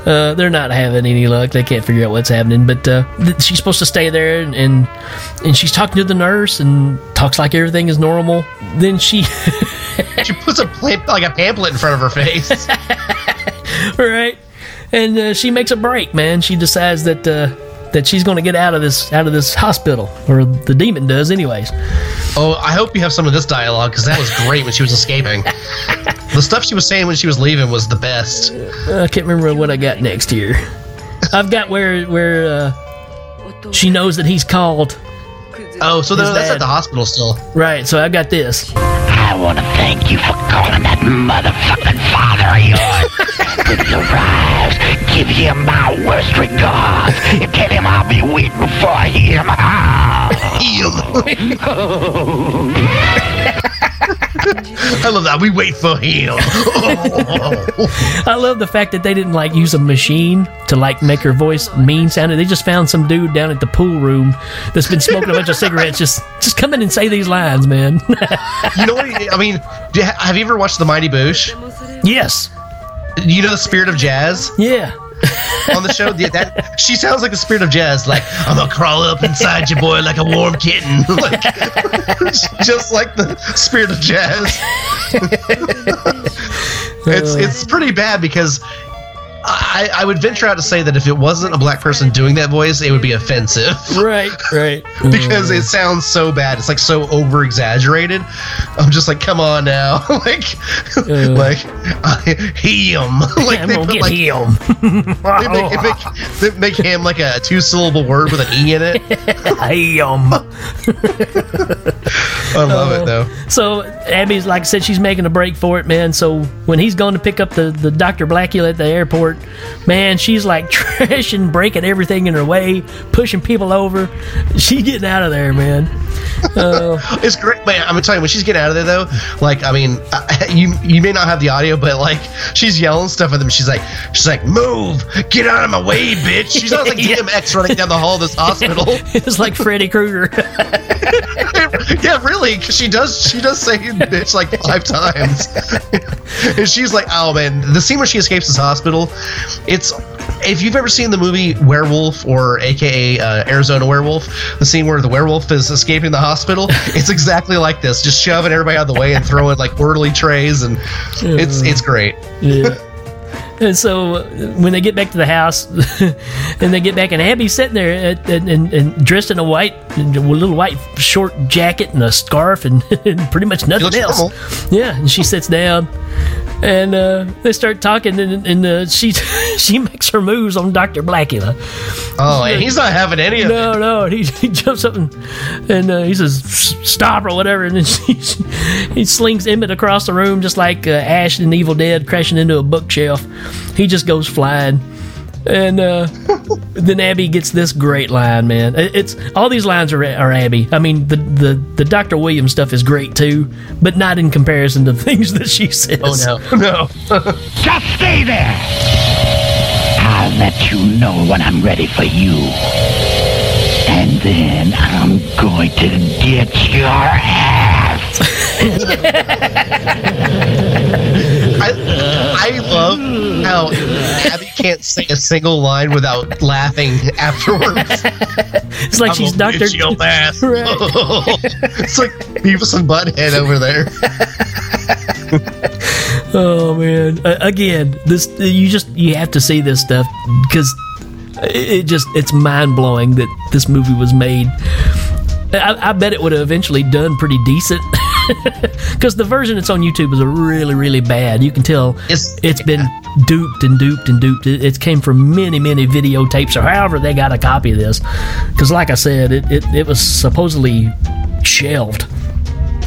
C: Uh, they're not having any luck. They can't figure out what's happening. But uh, th- she's supposed to stay there, and, and and she's talking to the nurse and talks like everything is normal. Then she
D: she puts a like a pamphlet in front of her face.
C: right? And uh, she makes a break, man. She decides that uh, that she's going to get out of this out of this hospital, or the demon does, anyways.
D: Oh, I hope you have some of this dialogue because that was great when she was escaping. the stuff she was saying when she was leaving was the best.
C: I can't remember what I got next here. I've got where where uh, she knows that he's called.
D: Oh, so that's at the hospital still.
C: Right. So I've got this.
N: I want to thank you for calling that motherfucking father of yours. he arrives, give him my worst regards and tell him I'll be waiting for him.
D: I love that. We wait for him. Oh.
C: I love the fact that they didn't like use a machine to like make her voice mean sounding. They just found some dude down at the pool room that's been smoking a bunch of cigarettes. Just just come in and say these lines, man.
D: you know what? I mean, have you ever watched The Mighty Boosh?
C: Yes.
D: You know the Spirit of Jazz?
C: Yeah.
D: On the show, yeah, that she sounds like the Spirit of Jazz. Like I'm gonna crawl up inside you, boy, like a warm kitten. like, just like the Spirit of Jazz. it's it's pretty bad because I, I would venture out to say that if it wasn't a black person doing that voice, it would be offensive.
C: right, right.
D: because it sounds so bad. It's like so over exaggerated. I'm just like, come on now, like, like uh, him. like
C: I'm gonna get him.
D: They make, they make, they make him like a two syllable word with an e in it.
C: Him.
D: I love it though.
C: So Abby's like I said, she's making a break for it, man. So when he's going to pick up the, the Dr. Blacula at the airport, man, she's like trashing, breaking everything in her way, pushing people over. She's getting out of there, man. Uh,
D: it's great, man. I'm gonna tell you when she's getting out of there though. Like, I mean, I- you you may not have the audio, but like, she's yelling stuff at them. She's like, she's like, move, get out of my way, bitch. She sounds like DMX running down the hall of this hospital.
C: it's like Freddy Krueger.
D: yeah, really, 'cause she does she does say bitch like five times, and she's like, oh man, the scene where she escapes this hospital, it's if you've ever seen the movie Werewolf or AKA uh, Arizona Werewolf, the scene where the werewolf is escaping the hospital, it's exactly like this, just shoving everybody out of the way and throwing like orderly trays, and it's it's great.
C: yeah. And so uh, when they get back to the house, and they get back, and Abby's sitting there at, and, and, and dressed in a white, a little white short jacket and a scarf, and, and pretty much nothing else.
D: normal.
C: Yeah, and she sits down, and uh, they start talking, and, and uh, she she makes her moves on Doctor Blacula.
D: Oh, and he's not having any of
C: it. no, no. He, he jumps up and, and uh, he says, "Stop" or whatever, and then she, he slings Emmett across the room just like uh, Ash in Evil Dead crashing into a bookshelf. He just goes flying. And uh, then Abby gets this great line, man. It's all these lines are, are Abby. I mean, the, the the Doctor Williams stuff is great too, but not in comparison to things that she says.
D: Oh no, no.
N: Just stay there. I'll let you know when I'm ready for you. And then I'm going to get your ass.
D: Love how Abby can't say a single line without laughing afterwards.
C: It's like
D: I'm
C: she's Doctor
D: your ass.
C: Right.
D: it's like Beavis and Butthead over there.
C: Oh man! Uh, again, this you just you have to see this stuff because it, it just it's mind blowing that this movie was made. I, I bet it would have eventually done pretty decent because the version that's on YouTube is a really really bad. You can tell
D: it's
C: it's been duped and duped and duped. It, it came from many many videotapes or however they got a copy of this. Because like I said, it, it it was supposedly shelved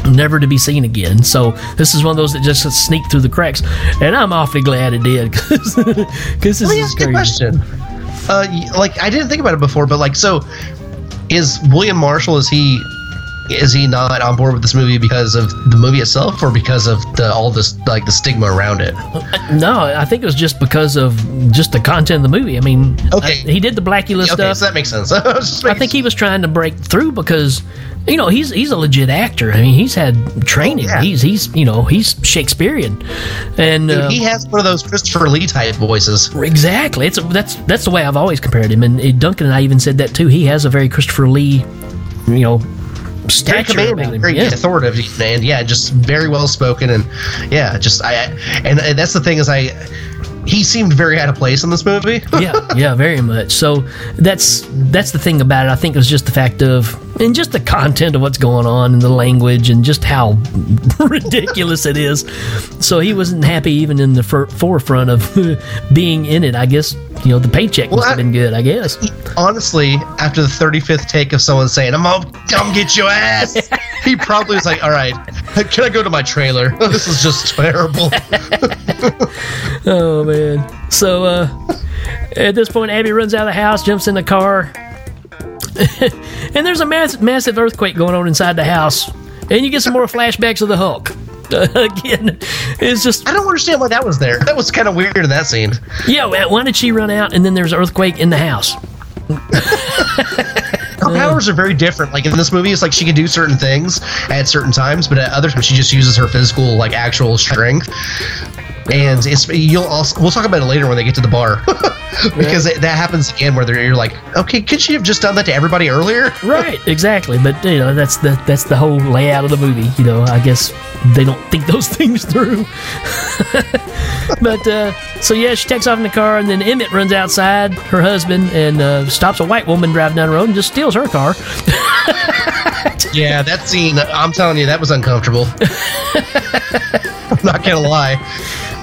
C: never to be seen again. So this is one of those that just sneaked through the cracks, and I'm awfully glad it did because this
D: Let
C: is
D: a
C: crazy.
D: question. Uh, like I didn't think about it before, but like, so is William Marshall? Is he? Is he not on board with this movie because of the movie itself, or because of the all this like the stigma around it?
C: No, I think it was just because of just the content of the movie. I mean,
D: Okay.
C: I- he did the Blacula
D: Okay,
C: stuff.
D: so that makes sense. I
C: think he was trying to break through because, you know, he's he's a legit actor. I mean, he's had training. He's he's you know he's Shakespearean, and
D: Dude,
C: uh,
D: he has one of those Christopher Lee type voices.
C: Exactly. It's that's that's the way I've always compared him, and Duncan and I even said that too. He has a very Christopher Lee, you know,
D: Very
C: stature about
D: commanding,
C: him.
D: very
C: Yeah.
D: authoritative, and yeah, just very well spoken, and yeah, just I, and, and that's the thing is I, he seemed very out of place in this movie.
C: yeah, yeah, very much. So that's that's the thing about it. I think it was just the fact of and just the content of what's going on and the language and just how ridiculous it is. So he wasn't happy even in the for- forefront of being in it. I guess you know the paycheck must have been good. I guess.
D: Honestly, after the 35th take of someone saying, I'm gonna come get your ass, he probably was like, all right, can I go to my trailer? this is just terrible.
C: Oh man. So uh at this point Abby runs out of the house, jumps in the car. and there's a mass- massive earthquake going on inside the house. And you get some more flashbacks of the Hulk. again, it's just
D: I don't understand why that was there. That was kind of weird in that scene.
C: Yeah, why did she run out and then there's an earthquake in the house?
D: Her powers are very different. Like in this movie, it's like she can do certain things at certain times, but at other times she just uses her physical, like actual strength. And it's you'll also we'll talk about it later when they get to the bar because it, that happens again where they're, you're like, okay, could she have just done that to everybody earlier?
C: Right, exactly. But you know, that's the that's the whole layout of the movie. You know, I guess they don't think those things through. but uh, so yeah, she takes off in the car, and then Emmett runs outside, her husband, and uh, stops a white woman driving down the road and just steals her car.
D: yeah, that scene. I'm telling you, that was uncomfortable. I'm not gonna lie.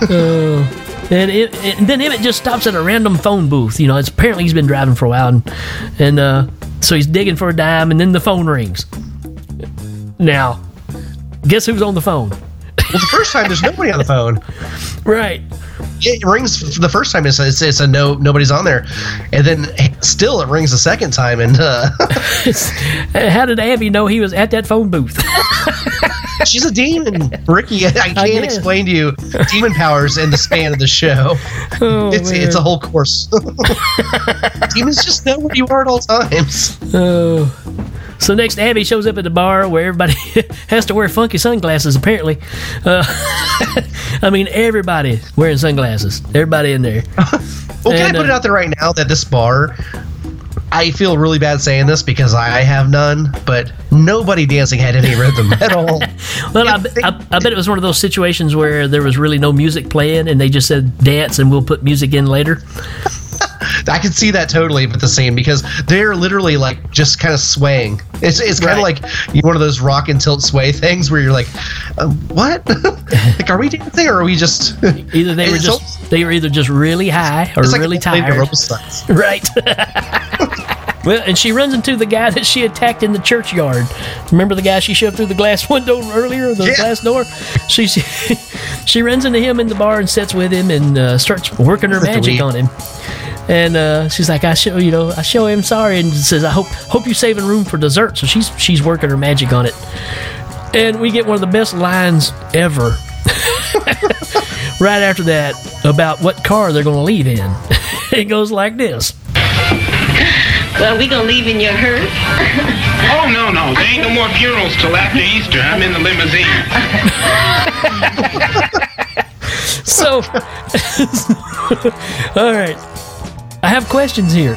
C: Uh, and, it, and then Emmett just stops at a random phone booth. You know, it's apparently he's been driving for a while, and, and uh, so he's digging for a dime, and then the phone rings. Now, guess who's on the phone?
D: Well, the first time there's nobody on the phone.
C: Right.
D: It rings the first time. It's, it's, it's a no, nobody's on there, and then still it rings a second time, and uh,
C: How did Abby know he was at that phone booth?
D: She's a demon. Ricky, I can't
C: guess.
D: explain to you demon powers in the span of the show.
C: Oh,
D: it's
C: man.
D: it's a whole course. Demons just know where you are at all times.
C: Oh. So next, Abby shows up at the bar where everybody has to wear funky sunglasses. Apparently, uh, I mean everybody wearing sunglasses. Everybody in there.
D: Well, can
C: And,
D: I put it
C: uh,
D: out there right now that this bar, I feel really bad saying this because I have none, but nobody dancing had any rhythm at all.
C: Well, I, I, I bet it was one of those situations where there was really no music playing, and they just said dance, and we'll put music in later.
D: I can see that totally with the scene because they're literally like just kind of swaying. It's it's kind of
C: Right.
D: like one of those rock and tilt sway things where you're like, uh, what? like, are we dancing or are we just?
C: Either they were just they were either just really high or
D: like
C: really
D: they played the
C: tired. Right. Well, and she runs into the guy that she attacked in the churchyard. Remember the guy she shoved through the glass window earlier, the glass door? She, she she runs into him in the bar and sits with him and uh, starts working her magic on him. And uh, she's like, I show you know, I show him sorry, and says, I hope hope you're saving room for dessert. So she's she's working her magic on it, and we get one of the best lines ever. right after that, about what car they're going to leave in. it goes like this.
K: Well, we gonna leave in your hearse?
M: Oh, no, no. There ain't no more funerals till after Easter. I'm in the limousine.
C: So, all right. I have questions here.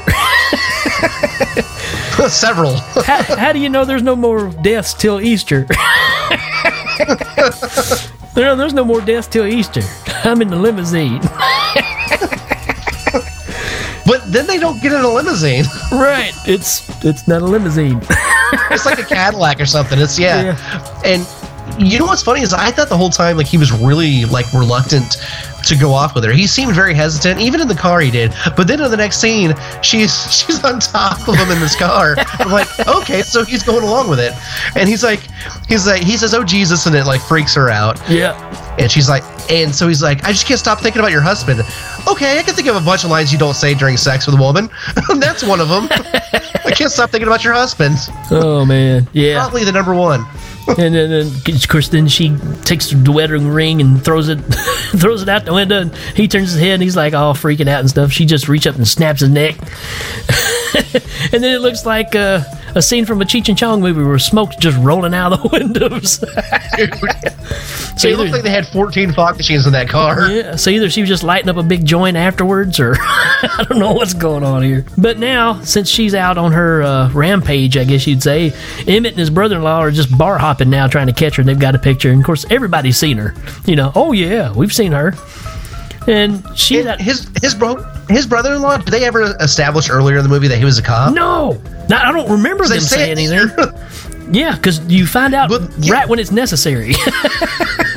D: Several.
C: how, how do you know there's no more deaths till Easter? there, there's no more deaths till Easter. I'm in the limousine.
D: But then they don't get in a limousine.
C: right. It's it's not a limousine.
D: it's like a Cadillac or something. It's yeah. And you know what's funny is I thought the whole time like he was really like reluctant to go off with her. He seemed very hesitant, even in the car he did. But then in the next scene, she's she's on top of him in this car. I'm like, okay, so he's going along with it. And he's like, he's like, he says, "Oh Jesus," and it like freaks her out.
C: Yeah.
D: And she's like, and so he's like, I just can't stop thinking about your husband. Okay, I can think of a bunch of lines you don't say during sex with a woman. That's one of them. I can't stop thinking about your husband.
C: Oh man, yeah.
D: Probably the number one.
C: and then, then of course, then she takes the wedding ring and throws it, throws it out the window. And he turns his head and he's like all freaking out and stuff. She just reaches up and snaps his neck. and then it looks like uh, a scene from a Cheech and Chong movie where smoke's just rolling out of the windows.
D: So it looked like they had 14 fog machines in that car.
C: Yeah, so either she was just lighting up a big joint afterwards, or I don't know what's going on here. But now, since she's out on her uh, rampage, I guess you'd say, Emmett and his brother-in-law are just bar hopping now, trying to catch her. And they've got a picture, and of course, everybody's seen her. You know, oh yeah, we've seen her. And she,
D: his his bro, his brother-in-law. Did they ever establish earlier in the movie that he was a cop?
C: No, Now, I don't remember them
D: say
C: saying
D: it
C: anything. yeah, because you find out right when it's necessary.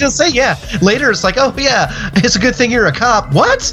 D: Was gonna say yeah. Later, it's like, oh yeah, it's a good thing you're a cop. What?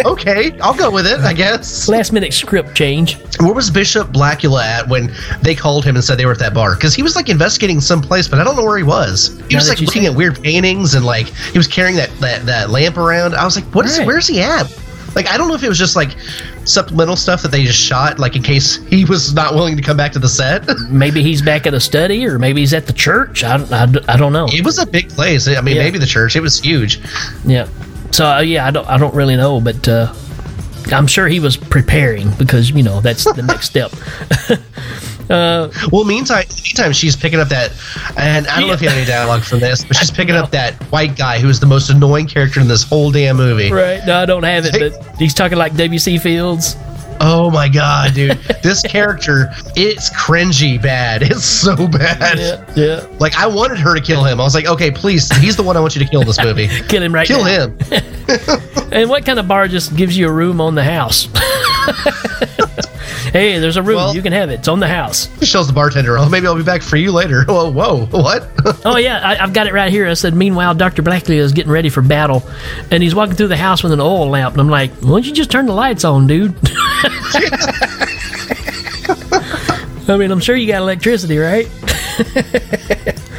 D: okay, I'll go with it. I guess.
C: Last minute script change.
D: Where was Bishop Blacula at when they called him and said they were at that bar? Because he was like investigating someplace, but I don't know where he was. He
C: Now
D: was like looking at weird paintings and like he was carrying that that, that lamp around. I was like, what is?
C: Right.
D: Where's he at? Like I don't know if it was just like supplemental stuff that they just shot, like in case he was not willing to come back to the set.
C: maybe he's back at a study, or maybe he's at the church. I, I, I don't know.
D: It was a big place. I mean,
C: Yeah.
D: maybe the church. It was huge.
C: Yeah. So uh, yeah, I don't I don't really know, but uh, I'm sure he was preparing because you know that's the next step. uh,
D: well, meantime, meantime, she's picking up that, and I don't know if you have any dialogue from this, but she's picking up that white guy who is the most annoying character in this whole damn movie.
C: Right? No, I don't have it, but he's talking like W.C. Fields.
D: Oh my god, dude! this character, it's cringy bad. It's so bad.
C: Yeah, yeah.
D: Like I wanted her to kill him. I was like, okay, please, he's the one I want you to kill in this movie.
C: Kill him right
D: Kill
C: now.
D: him.
C: And what kind of bar just gives you a room on the house? Hey, there's a room. you can have it. It's on the house.
D: He shows the bartender. Oh, maybe I'll be back for you later. Whoa, whoa, what?
C: oh yeah, I, I've got it right here. I said, meanwhile, Doctor Blackley is getting ready for battle, and he's walking through the house with an oil lamp, and I'm like, why don't you just turn the lights on, dude? I mean, I'm sure you got electricity, right?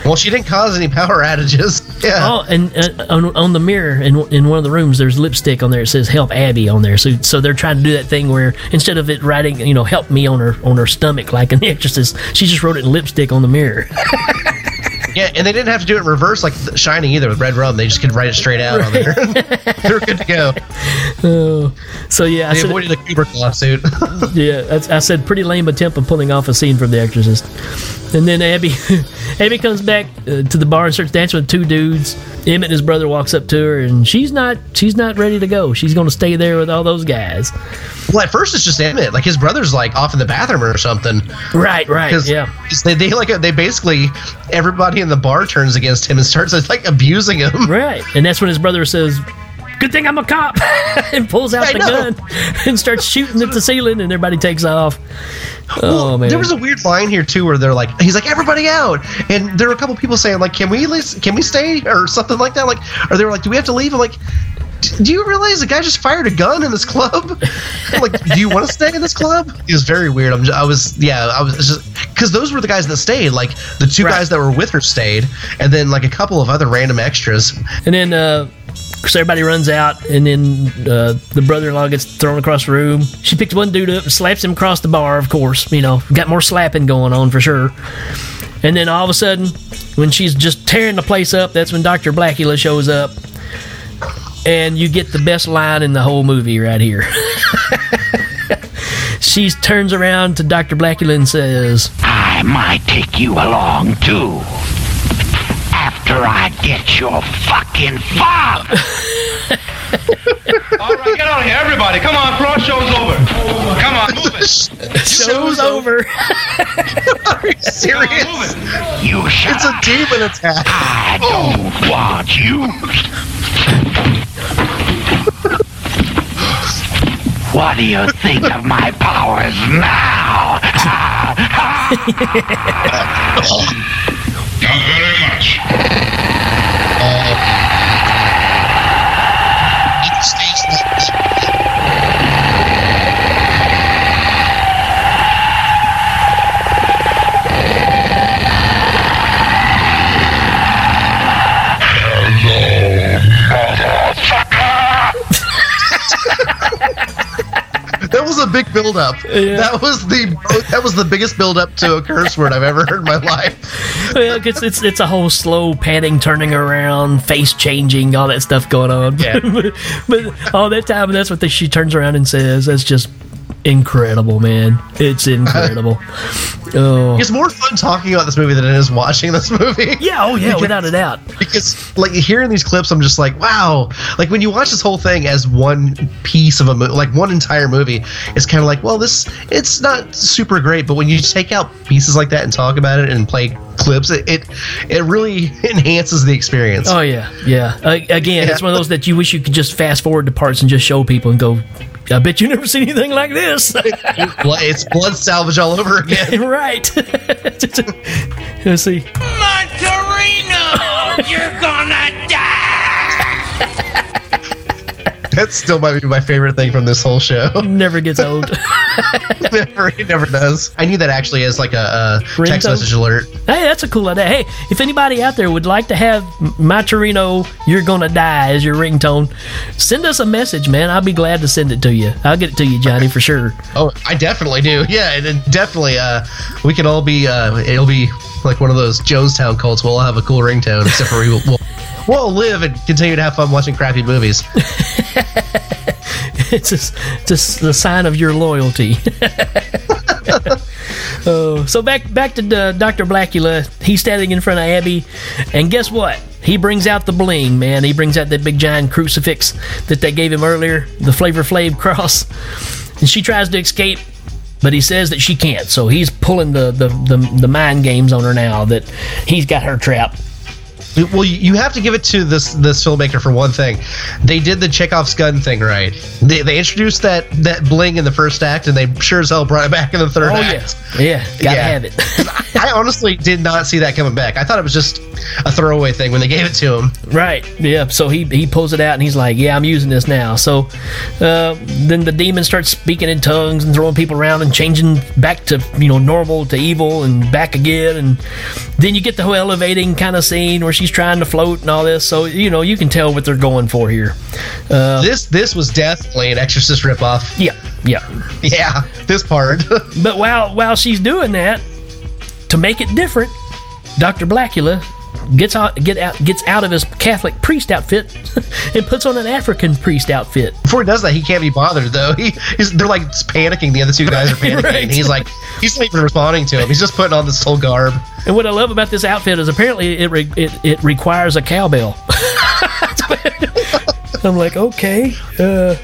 D: Well, she didn't cause any power outages. Yeah.
C: Oh, and uh, on, on the mirror in in one of the rooms, there's lipstick on there. It says "Help Abby" on there. So so they're trying to do that thing where instead of it writing, you know, "Help me" on her on her stomach like an Exorcist, she just wrote it in lipstick on the mirror.
D: Yeah, and they didn't have to do it in reverse like Shining either with red rum. They just could write it straight out on there. They're good to go.
C: Oh, so yeah, I
D: They
C: said,
D: avoided a Kubrick lawsuit.
C: yeah, I said pretty lame attempt of pulling off a scene from The Exorcist. And then Abby, Abby comes back uh, to the bar and starts dancing with two dudes. Emmett and his brother walks up to her, and she's not she's not ready to go. She's going to stay there with all those guys.
D: Well, at first it's just Emmett. Like his brother's like off in the bathroom or something.
C: Right, right, yeah.
D: 'cause They, they like they basically everybody in the bar turns against him and starts like abusing him.
C: Right, and that's when his brother says, "Good thing I'm a cop," and pulls out
D: I
C: the
D: know.
C: gun and starts shooting at the ceiling, and everybody takes off. Oh man,
D: there was a weird line here too, where they're like, he's like, everybody out, and there were a couple people saying like, can we at least, can we stay or something like that, like, or they were like, do we have to leave? I'm like, do you realize the guy just fired a gun in this club? like, do you want to stay in this club? It was very weird. I'm, just, I was, yeah, I was just because those were the guys that stayed. Like the two guys that were with her stayed, and then like a couple of other random extras.
C: And then, uh, so everybody runs out, and then uh, the brother-in-law gets thrown across the room. She picks one dude up and slaps him across the bar. Of course, you know, got more slapping going on for sure. And then all of a sudden, when she's just tearing the place up, that's when Doctor Blacula shows up, and you get the best line in the whole movie right here. she turns around to Doctor Blacula and says,
N: I might take you along too. After I get your fucking father.
O: All right, get out of here, everybody. Come on, floor show's over. Come on, move it.
C: "Show's over."
D: Are you serious?
N: You shut
D: It's a demon attack.
N: I don't want you. What do you think of my powers now?
I: Not very much.
D: That was a big build up.
C: Yeah.
D: That was the that was the biggest build up to a curse word I've ever heard in my life.
C: well, it's, it's it's a whole slow panning, turning around, face changing, all that stuff going on.
D: Yeah.
C: but, but all that time, that's what the, she turns around and says. That's just incredible, man. It's incredible. oh,
D: It's more fun talking about this movie than it is watching this movie.
C: yeah, oh yeah,
D: Because-
C: without a doubt.
D: Because like hearing these clips, I'm just like, wow. Like when you watch this whole thing as one piece of a movie, like one entire movie, it's kind of like, well, this it's not super great, but when you take out pieces like that and talk about it and play clips, it it, it really enhances the experience.
C: Oh yeah, yeah. Uh, again, it's one of those that you wish you could just fast forward to parts and just show people and go. I bet you never seen anything like this.
D: Blood- it's blood salvage all over again.
C: right. Let's see.
N: Monterino, you're gonna
D: That still might be my favorite thing from this whole show.
C: Never gets old.
D: never, it never does. I knew that actually as like a, a text message alert.
C: Hey, that's a cool idea. Hey, if anybody out there would like to have my Torino, you're gonna die as your ringtone, send us a message, man. I'll be glad to send it to you. I'll get it to you, Johnny, for sure.
D: Oh, I definitely do. Yeah, and definitely. Uh, we can all be. Uh, it'll be like one of those Jonestown cults. We'll all have a cool ringtone, except for we will. We'll, we'll live and continue to have fun watching crappy movies.
C: it's just, just the sign of your loyalty. oh, so back back to uh, Doctor Blacula. He's standing in front of Abby, and guess what? He brings out the bling, man. He brings out that big giant crucifix that they gave him earlier, the Flavor Flav cross, and she tries to escape. But he says that she can't, so he's pulling the, the, the, the mind games on her now that he's got her trapped.
D: Well, you- you have to give it to this this filmmaker for one thing. They did the Chekhov's gun thing right. They, they introduced that that bling in the first act, and they sure as hell brought it back in the third
C: Oh,
D: act.
C: yeah. Yeah, gotta have it.
D: I honestly did not see that coming back. I thought it was just a throwaway thing when they gave it to him.
C: Right. Yeah. So he he pulls it out and he's like, "Yeah, I'm using this now." So uh, then the demon starts speaking in tongues and throwing people around and changing back to you know normal to evil and back again. And then you get the whole elevating kind of scene where she's trying to float and all this. So you know you can tell what they're going for here. Uh,
D: this this was definitely an Exorcist ripoff.
C: Yeah. Yeah.
D: Yeah. This part.
C: but while while she's doing that, to make it different, Doctor Blacula gets out, get out, gets out of his Catholic priest outfit and puts on an African priest outfit.
D: Before he does that, he can't be bothered though. He, he's, they're like panicking. The other two guys are panicking.
C: Right.
D: He's like, he's not even responding to him. He's just putting on this whole garb.
C: And what I love about this outfit is apparently it re- it, it requires a cowbell. I'm like, okay. Uh.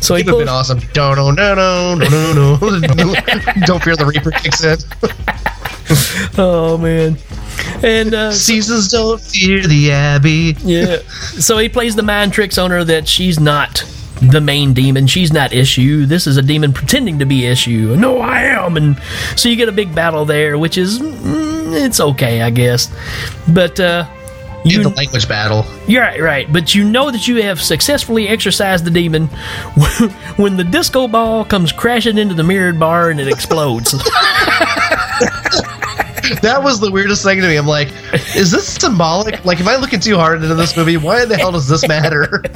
C: so he
D: would have been awesome. No, no, no, no, no, no, no. Don't fear the Reaper kicks in.
C: oh man. And uh,
D: seasons don't fear the Abby.
C: Yeah. So he plays the mind tricks on her that she's not the main demon. She's not Eshu. This is a demon pretending to be Eshu. No, I am. And so you get a big battle there, which is mm, it's okay, I guess. But uh,
D: You the language battle.
C: you're right, right. But you know that you have successfully exorcised the demon when the disco ball comes crashing into the mirrored bar and it explodes.
D: That was the weirdest thing to me. I'm like, is this symbolic? Like, am I looking too hard into this movie? Why the hell does this matter?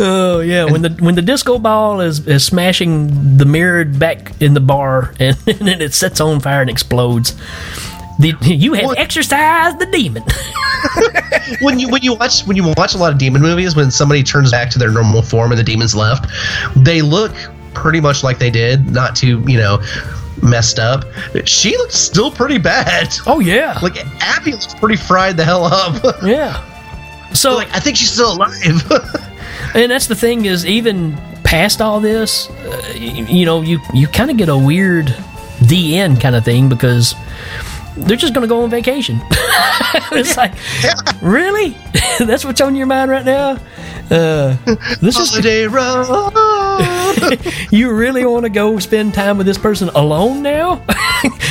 C: Oh yeah, when the when the disco ball is, is smashing the mirrored back in the bar and, and then it sets on fire and explodes. The, you have exorcised the demon.
D: when you when you watch when you watch a lot of demon movies, when somebody turns back to their normal form and the demons left, they look pretty much like they did, not too you know messed up. She looks still pretty bad.
C: Oh yeah,
D: like Abby looks pretty fried the hell up.
C: Yeah. So
D: like I think she's still alive.
C: and that's the thing is even past all this, uh, you, you know, you you kind of get a weird the end kind of thing because they're just going to go on vacation. it's like, really? That's what's on your mind right now? Uh, this is
D: Holiday road.
C: you really want to go spend time with this person alone now?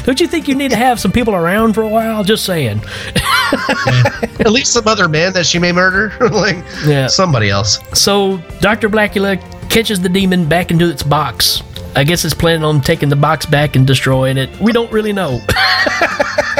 C: Don't you think you need to have some people around for a while? Just saying.
D: At least some other man that she may murder, like
C: Yeah.
D: somebody else.
C: So Dr. Blacula catches the demon back into its box. I guess it's planning on taking the box back and destroying it. We don't really know.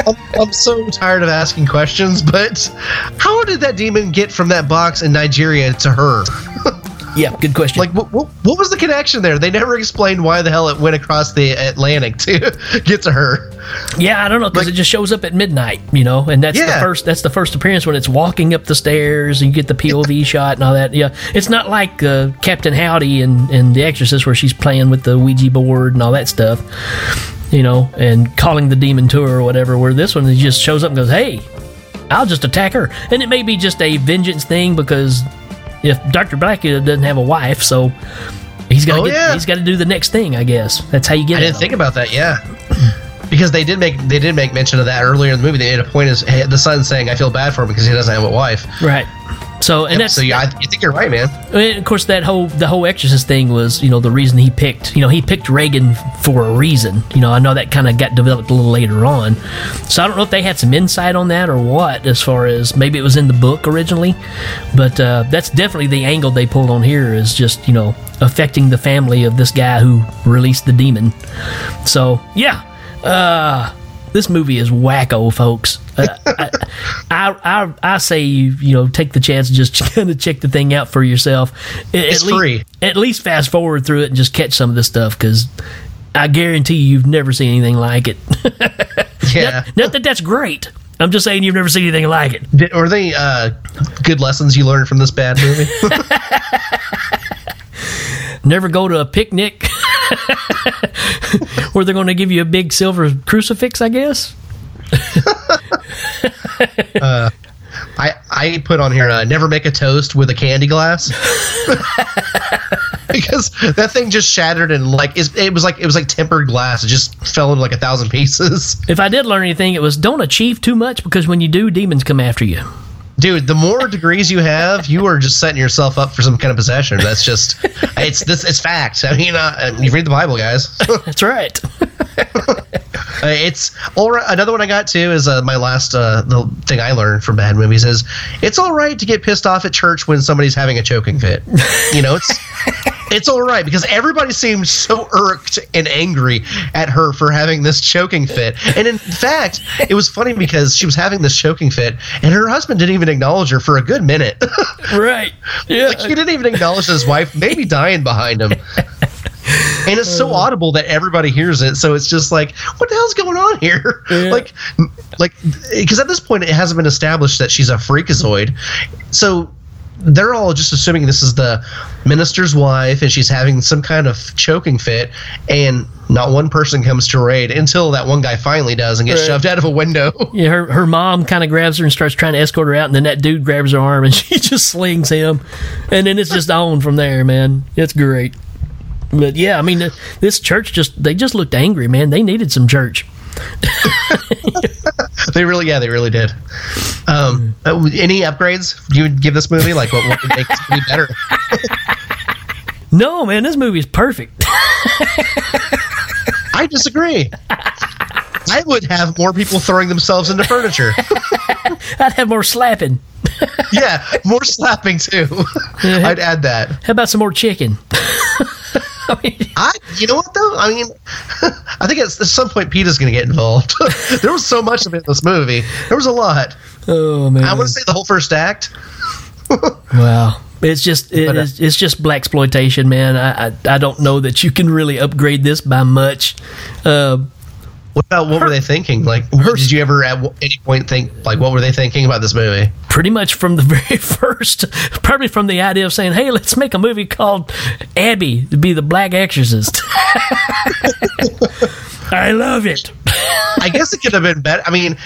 D: I'm, I'm so tired of asking questions, but how did that demon get from that box in Nigeria to her?
C: yeah, good question.
D: Like, what, what, what was the connection there? They never explained why the hell it went across the Atlantic to get to her.
C: Yeah, I don't know because it just shows up at midnight, you know, and that's the first that's the first appearance when it's walking up the stairs and you get the POV shot and all that. Yeah, it's not like uh, Captain Howdy and and The Exorcist where she's playing with the Ouija board and all that stuff, you know, and calling the demon to her or whatever. Where this one he just shows up and goes, "Hey, I'll just attack her," and it may be just a vengeance thing because if Doctor Blacula doesn't have a wife, so. He's got to
D: Oh,
C: get.
D: yeah.
C: He's got to do the next thing, I guess. That's how you get
D: I didn't think about that. Yeah. Because they did make they did make mention of that earlier in the movie. They made a point as hey, the son saying, "I feel bad for him because he doesn't have a wife."
C: Right. So and
D: Yep,
C: that's
D: so yeah, I, I think you're right, man.
C: And of course, that whole the whole Exorcist thing was, you know, the reason he picked, you know, he picked Regan for a reason. You know, I know that kind of got developed a little later on. So I don't know if they had some insight on that or what, as far as maybe it was in the book originally, but uh, that's definitely the angle they pulled on here is just you know affecting the family of this guy who released the demon. So yeah, uh, this movie is wacko, folks. Uh, I, I, I I say you you know take the chance and just kind of check the thing out for yourself. At,
D: It's
C: at
D: free.
C: at least fast forward through it and just catch some of this stuff because I guarantee you you've never seen anything like it.
D: Yeah.
C: not, not that that's great. I'm just saying you've never seen anything like it.
D: Did, were they uh, good lessons you learned from this bad movie?
C: Never go to a picnic where they're going to give you a big silver crucifix. I guess.
D: uh, I I put on here uh, never make a toast with a candy glass because that thing just shattered and like it was like it was like tempered glass. It just fell into like a thousand pieces.
C: If I did learn anything, it was don't achieve too much because when you do, demons come after you.
D: Dude, the more degrees you have, you are just setting yourself up for some kind of possession. That's just it's this it's fact. I mean, uh, you read the Bible, guys.
C: That's right.
D: Uh, it's all right. Another one I got too is uh, my last uh, the thing I learned from bad movies is it's all right to get pissed off at church when somebody's having a choking fit. You know, it's it's all right because everybody seemed so irked and angry at her for having this choking fit. And in fact, it was funny because she was having this choking fit and her husband didn't even acknowledge her for a good minute.
C: right. Yeah.
D: like he didn't even acknowledge his wife maybe dying behind him. And it's so uh. audible that everybody hears it. So it's just like, what the hell's going on here? Like, like because at this point it hasn't been established that she's a freakazoid, so they're all just assuming this is the minister's wife and she's having some kind of choking fit, and not one person comes to her aid until that one guy finally does and gets
C: Right.
D: shoved out of a window.
C: Yeah, her her mom kind of grabs her and starts trying to escort her out, and then that dude grabs her arm and she just slings him, and then it's just on from there, man. It's great. But yeah, I mean, this church just they just looked angry, man. They needed some church.
D: they really, yeah, they really did. Um, uh, any upgrades you would give this movie? Like, what, what would make this movie better?
C: No, man, this movie is perfect.
D: I disagree. I would have more people throwing themselves into furniture.
C: I'd have more slapping.
D: yeah, more slapping too. I'd add that.
C: How about some more chicken?
D: I, you know what though? I mean, I think at, at some point Peter's going to get involved. there was so much of it in this movie. There was a lot.
C: Oh man,
D: I want to say the whole first act.
C: Wow. It's just it,
D: But, uh,
C: it's, it's just blaxploitation, man. I, I I don't know that you can really upgrade this by much. Uh,
D: What about what were they thinking? Like, did you ever at any point think like what were they thinking about this movie?
C: pretty much from the very first, probably from the idea of saying, "Hey, let's make a movie called Abby to be the Black Exorcist." I love it.
D: I guess it could have been better. I mean,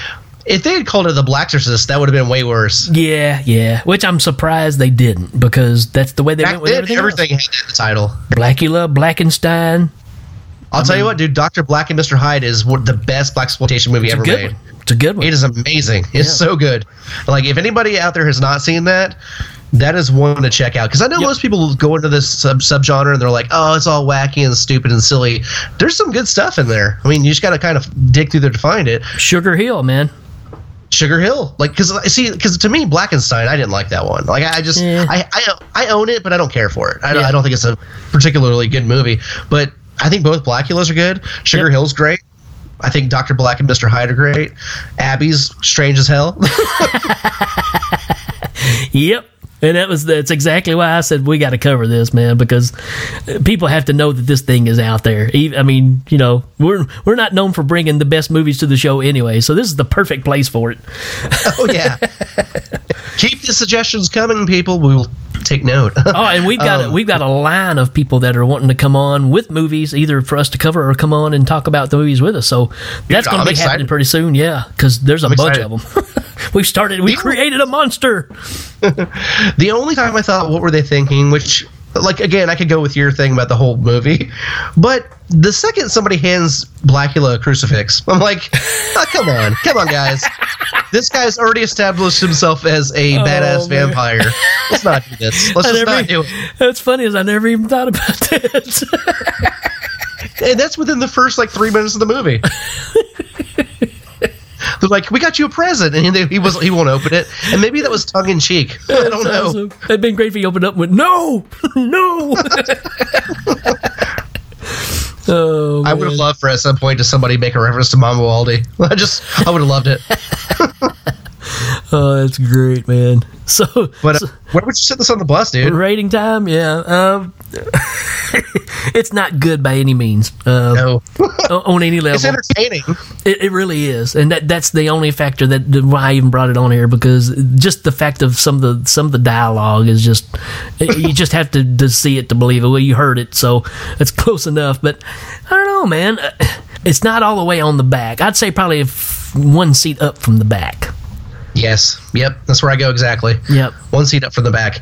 D: if they had called it the Black Exorcist, that would have been way worse.
C: Yeah, yeah. Which I'm surprised they didn't because that's the way they
D: Back
C: went with
D: then,
C: everything.
D: everything had that the title.
C: Blacula, Blackenstein.
D: I'll tell you what, dude. Doctor Black and Mister Hyde is the best blaxploitation movie ever made.
C: one. It's a good one.
D: It is amazing. It's
C: Yeah.
D: so good. Like, if anybody out there has not seen that, that is one to check out. Because I know most people go into this sub subgenre and they're like, "Oh, it's all wacky and stupid and silly." There's some good stuff in there. I mean, you just got to kind of dig through there to find it.
C: Sugar Hill, man.
D: Sugar Hill, like, because uh, see, because to me, Blackenstein, I didn't like that one. Like, I, I just,
C: Yeah.
D: I, I, I own it, but I don't care for it. I,
C: Yeah.
D: I don't think it's a particularly good movie. But I think both Blaculas are good. Sugar Hill's great. I think Doctor Black and Mister Hyde are great. Abby's strange as hell.
C: Yep. And that was that's exactly why I said we got to cover this, man, because people have to know that this thing is out there. I mean, you know, we're we're not known for bringing the best movies to the show anyway, so this is the perfect place for it.
D: oh yeah. Keep the suggestions coming, people. We will take note.
C: Oh, and we've got
D: Um,
C: we've got a line of people that are wanting to come on with movies, either for us to cover or come on and talk about the movies with us. So that's going to be
D: excited.
C: happening pretty soon. Yeah, because there's a
D: I'm
C: bunch
D: excited.
C: of them. we've started. We created a monster.
D: The only time I thought, what were they thinking? Which, like, again, I could go with your thing about the whole movie, but the second somebody hands Blacula a crucifix, I'm like, oh, come on, come on, guys. This guy's already established himself as a
C: Oh,
D: badass
C: man.
D: vampire. Let's not do this. Let's just
C: never-
D: not do it.
C: That's funny as I never even thought about that.
D: And that's within the first like three minutes of the movie. They're like, "We got you a present," and he, he was he won't open it, and maybe that was tongue in cheek. I don't know.
C: awesome. It'd been great if he opened up and went, no, no. oh,
D: I would have loved for at some point to somebody make a reference to Mama Waldy. I just I would have loved it.
C: Oh, that's great, man. So,
D: But uh, where would you sit this on the bus, dude?
C: rating time, yeah. Um, it's not good by any means. Um,
D: No,
C: on any level.
D: it's entertaining.
C: It, it really is, and that that's the only factor that why I even brought it on here because just the fact of some of the some of the dialogue is just you just have to, to see it to believe it. Well, you heard it, so it's close enough. But I don't know, man. Uh, It's not all the way on the back. I'd say probably one seat up from the back.
D: Yes, yep, that's where I go exactly.
C: Yep.
D: One seat up from the back.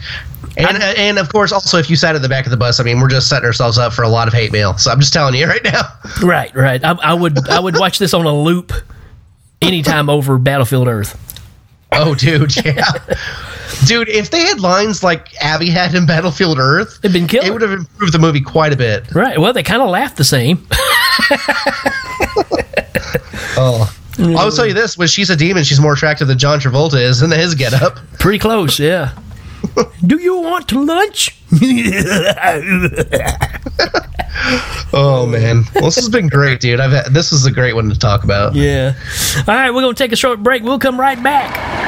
D: And, uh, and of course, also if you sat at the back of the bus, I mean, we're just setting ourselves up for a lot of hate mail. So I'm just telling you right now.
C: Right, right. I, I would I would watch this on a loop anytime over Battlefield Earth.
D: Oh, dude, yeah. Dude, if they had lines like Abby had in Battlefield Earth,
C: It'd been killer.
D: it would have improved the movie quite a bit.
C: Right. Well, they kind of laughed the same.
D: Oh. I will tell you this: when she's a demon, she's more attractive than John Travolta is in his getup.
C: Pretty close, yeah. Do you want to lunch?
D: Oh man, well, this has been great, dude. I've had, this is a great one to talk about.
C: Yeah. All right, we're going to take a short break. We'll come right back.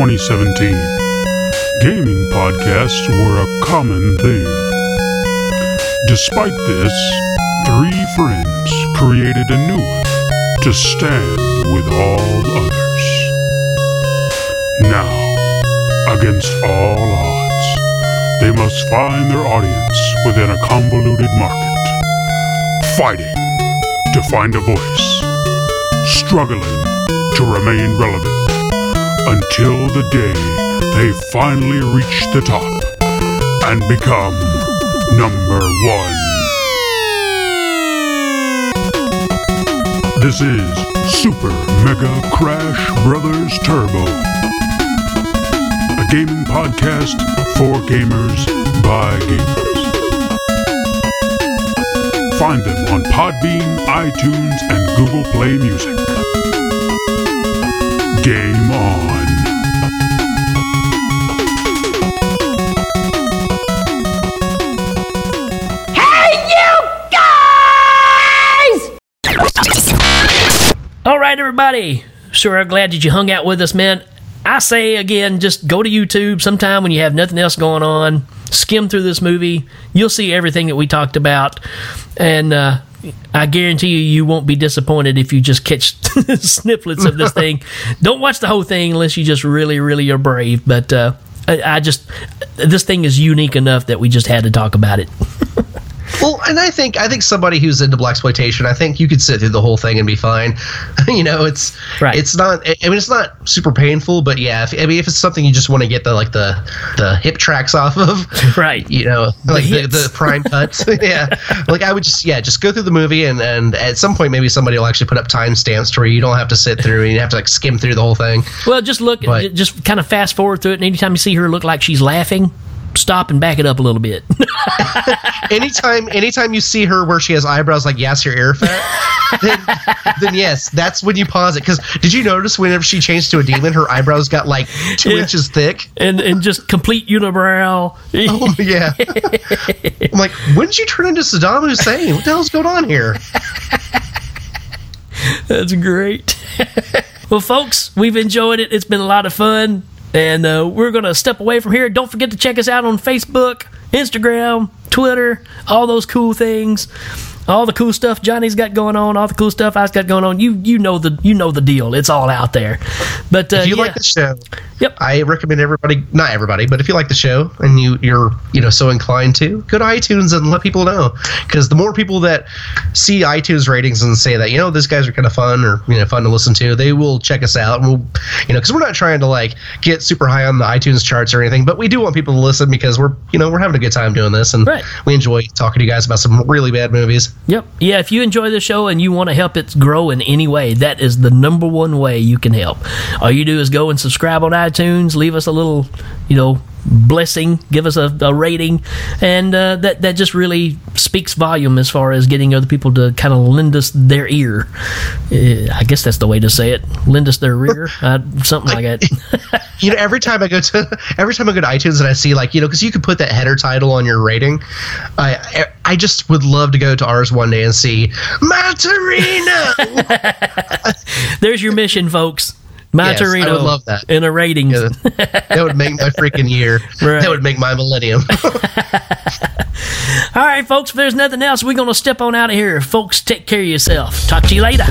P: 2017, gaming podcasts were a common thing. Despite this, three friends created a new one to stand with all others. Now, against all odds, they must find their audience within a convoluted market, fighting to find a voice, struggling to remain relevant until the day they finally reach the top and become number one. This is Super Mega Crash Brothers Turbo, a gaming podcast for gamers by gamers. Find them on Podbean, iTunes, and Google Play Music. Game on.
C: Sure, I'm glad that you hung out with us, man. I say again, just go to YouTube sometime when you have nothing else going on. Skim through this movie. You'll see everything that we talked about, and uh, I guarantee you, you won't be disappointed if you just catch snippets of this thing. Don't watch the whole thing unless you just really, really are brave. But uh, I, I just this thing is unique enough that we just had to talk about it.
D: Well, and I think I think somebody who's into blaxploitation, I think you could sit through the whole thing and be fine. you know, it's
C: right.
D: It's not. I mean, it's not super painful, but yeah. If, I mean, if it's something you just want to get the like the the hip tracks off of,
C: right?
D: You know, like the,
C: hits.
D: the, prime cuts. yeah, like I would just yeah, just go through the movie and and at some point maybe somebody will actually put up timestamps to where you don't have to sit through and you have to like skim through the whole thing.
C: Well, just look,
D: But-
C: just kind of fast forward through it, and anytime you see her look like she's laughing, stop and back it up a little bit.
D: anytime anytime you see her where she has eyebrows like Yasser Arafat, then, then yes, that's when you pause it. Because did you notice whenever she changed to a demon, her eyebrows got like two
C: Yeah.
D: inches thick?
C: and and just complete unibrow.
D: Oh yeah. I'm like, when did you turn into Saddam Hussein? What the hell's going on here?
C: That's great. well, folks, we've enjoyed it. It's been a lot of fun. And uh, we're going to step away from here. Don't forget to check us out on Facebook, Instagram, Twitter, all those cool things. All the cool stuff Johnny's got going on, all the cool stuff I've got going on. You you know the you know the deal. It's all out there. But uh,
D: if you
C: yeah.
D: like the show,
C: yep,
D: I recommend everybody, not everybody, but if you like the show and you you're you know so inclined to, go to iTunes and let people know. Because the more people that see iTunes ratings and say that you know these guys are kind of fun or you know fun to listen to, they will check us out. And we'll you know because we're not trying to like get super high on the iTunes charts or anything, but we do want people to listen because we're you know we're having a good time doing this and we enjoy talking to you guys about some really bad movies.
C: Yep. Yeah, if you enjoy the show and you want to help it grow in any way, that is the number one way you can help. All you do is go and subscribe on iTunes, leave us a little, you know, blessing, give us a, a rating, and uh, that that just really speaks volume as far as getting other people to kind of lend us their ear. Uh, I guess that's the way to say it. Lend us their ear, uh, something like that.
D: you know every time i go to every time i go to itunes and i see like you know because you could put that header title on your rating i i just would love to go to ours one day and see Matarino.
C: There's your mission, folks. My
D: Yes, I would love that.
C: in a ratings.
D: that would make my freaking year
C: Right.
D: that would make my millennium
C: All right, folks, if there's nothing else, we're going to step on out of here. Folks, take care of yourself. Talk to you later.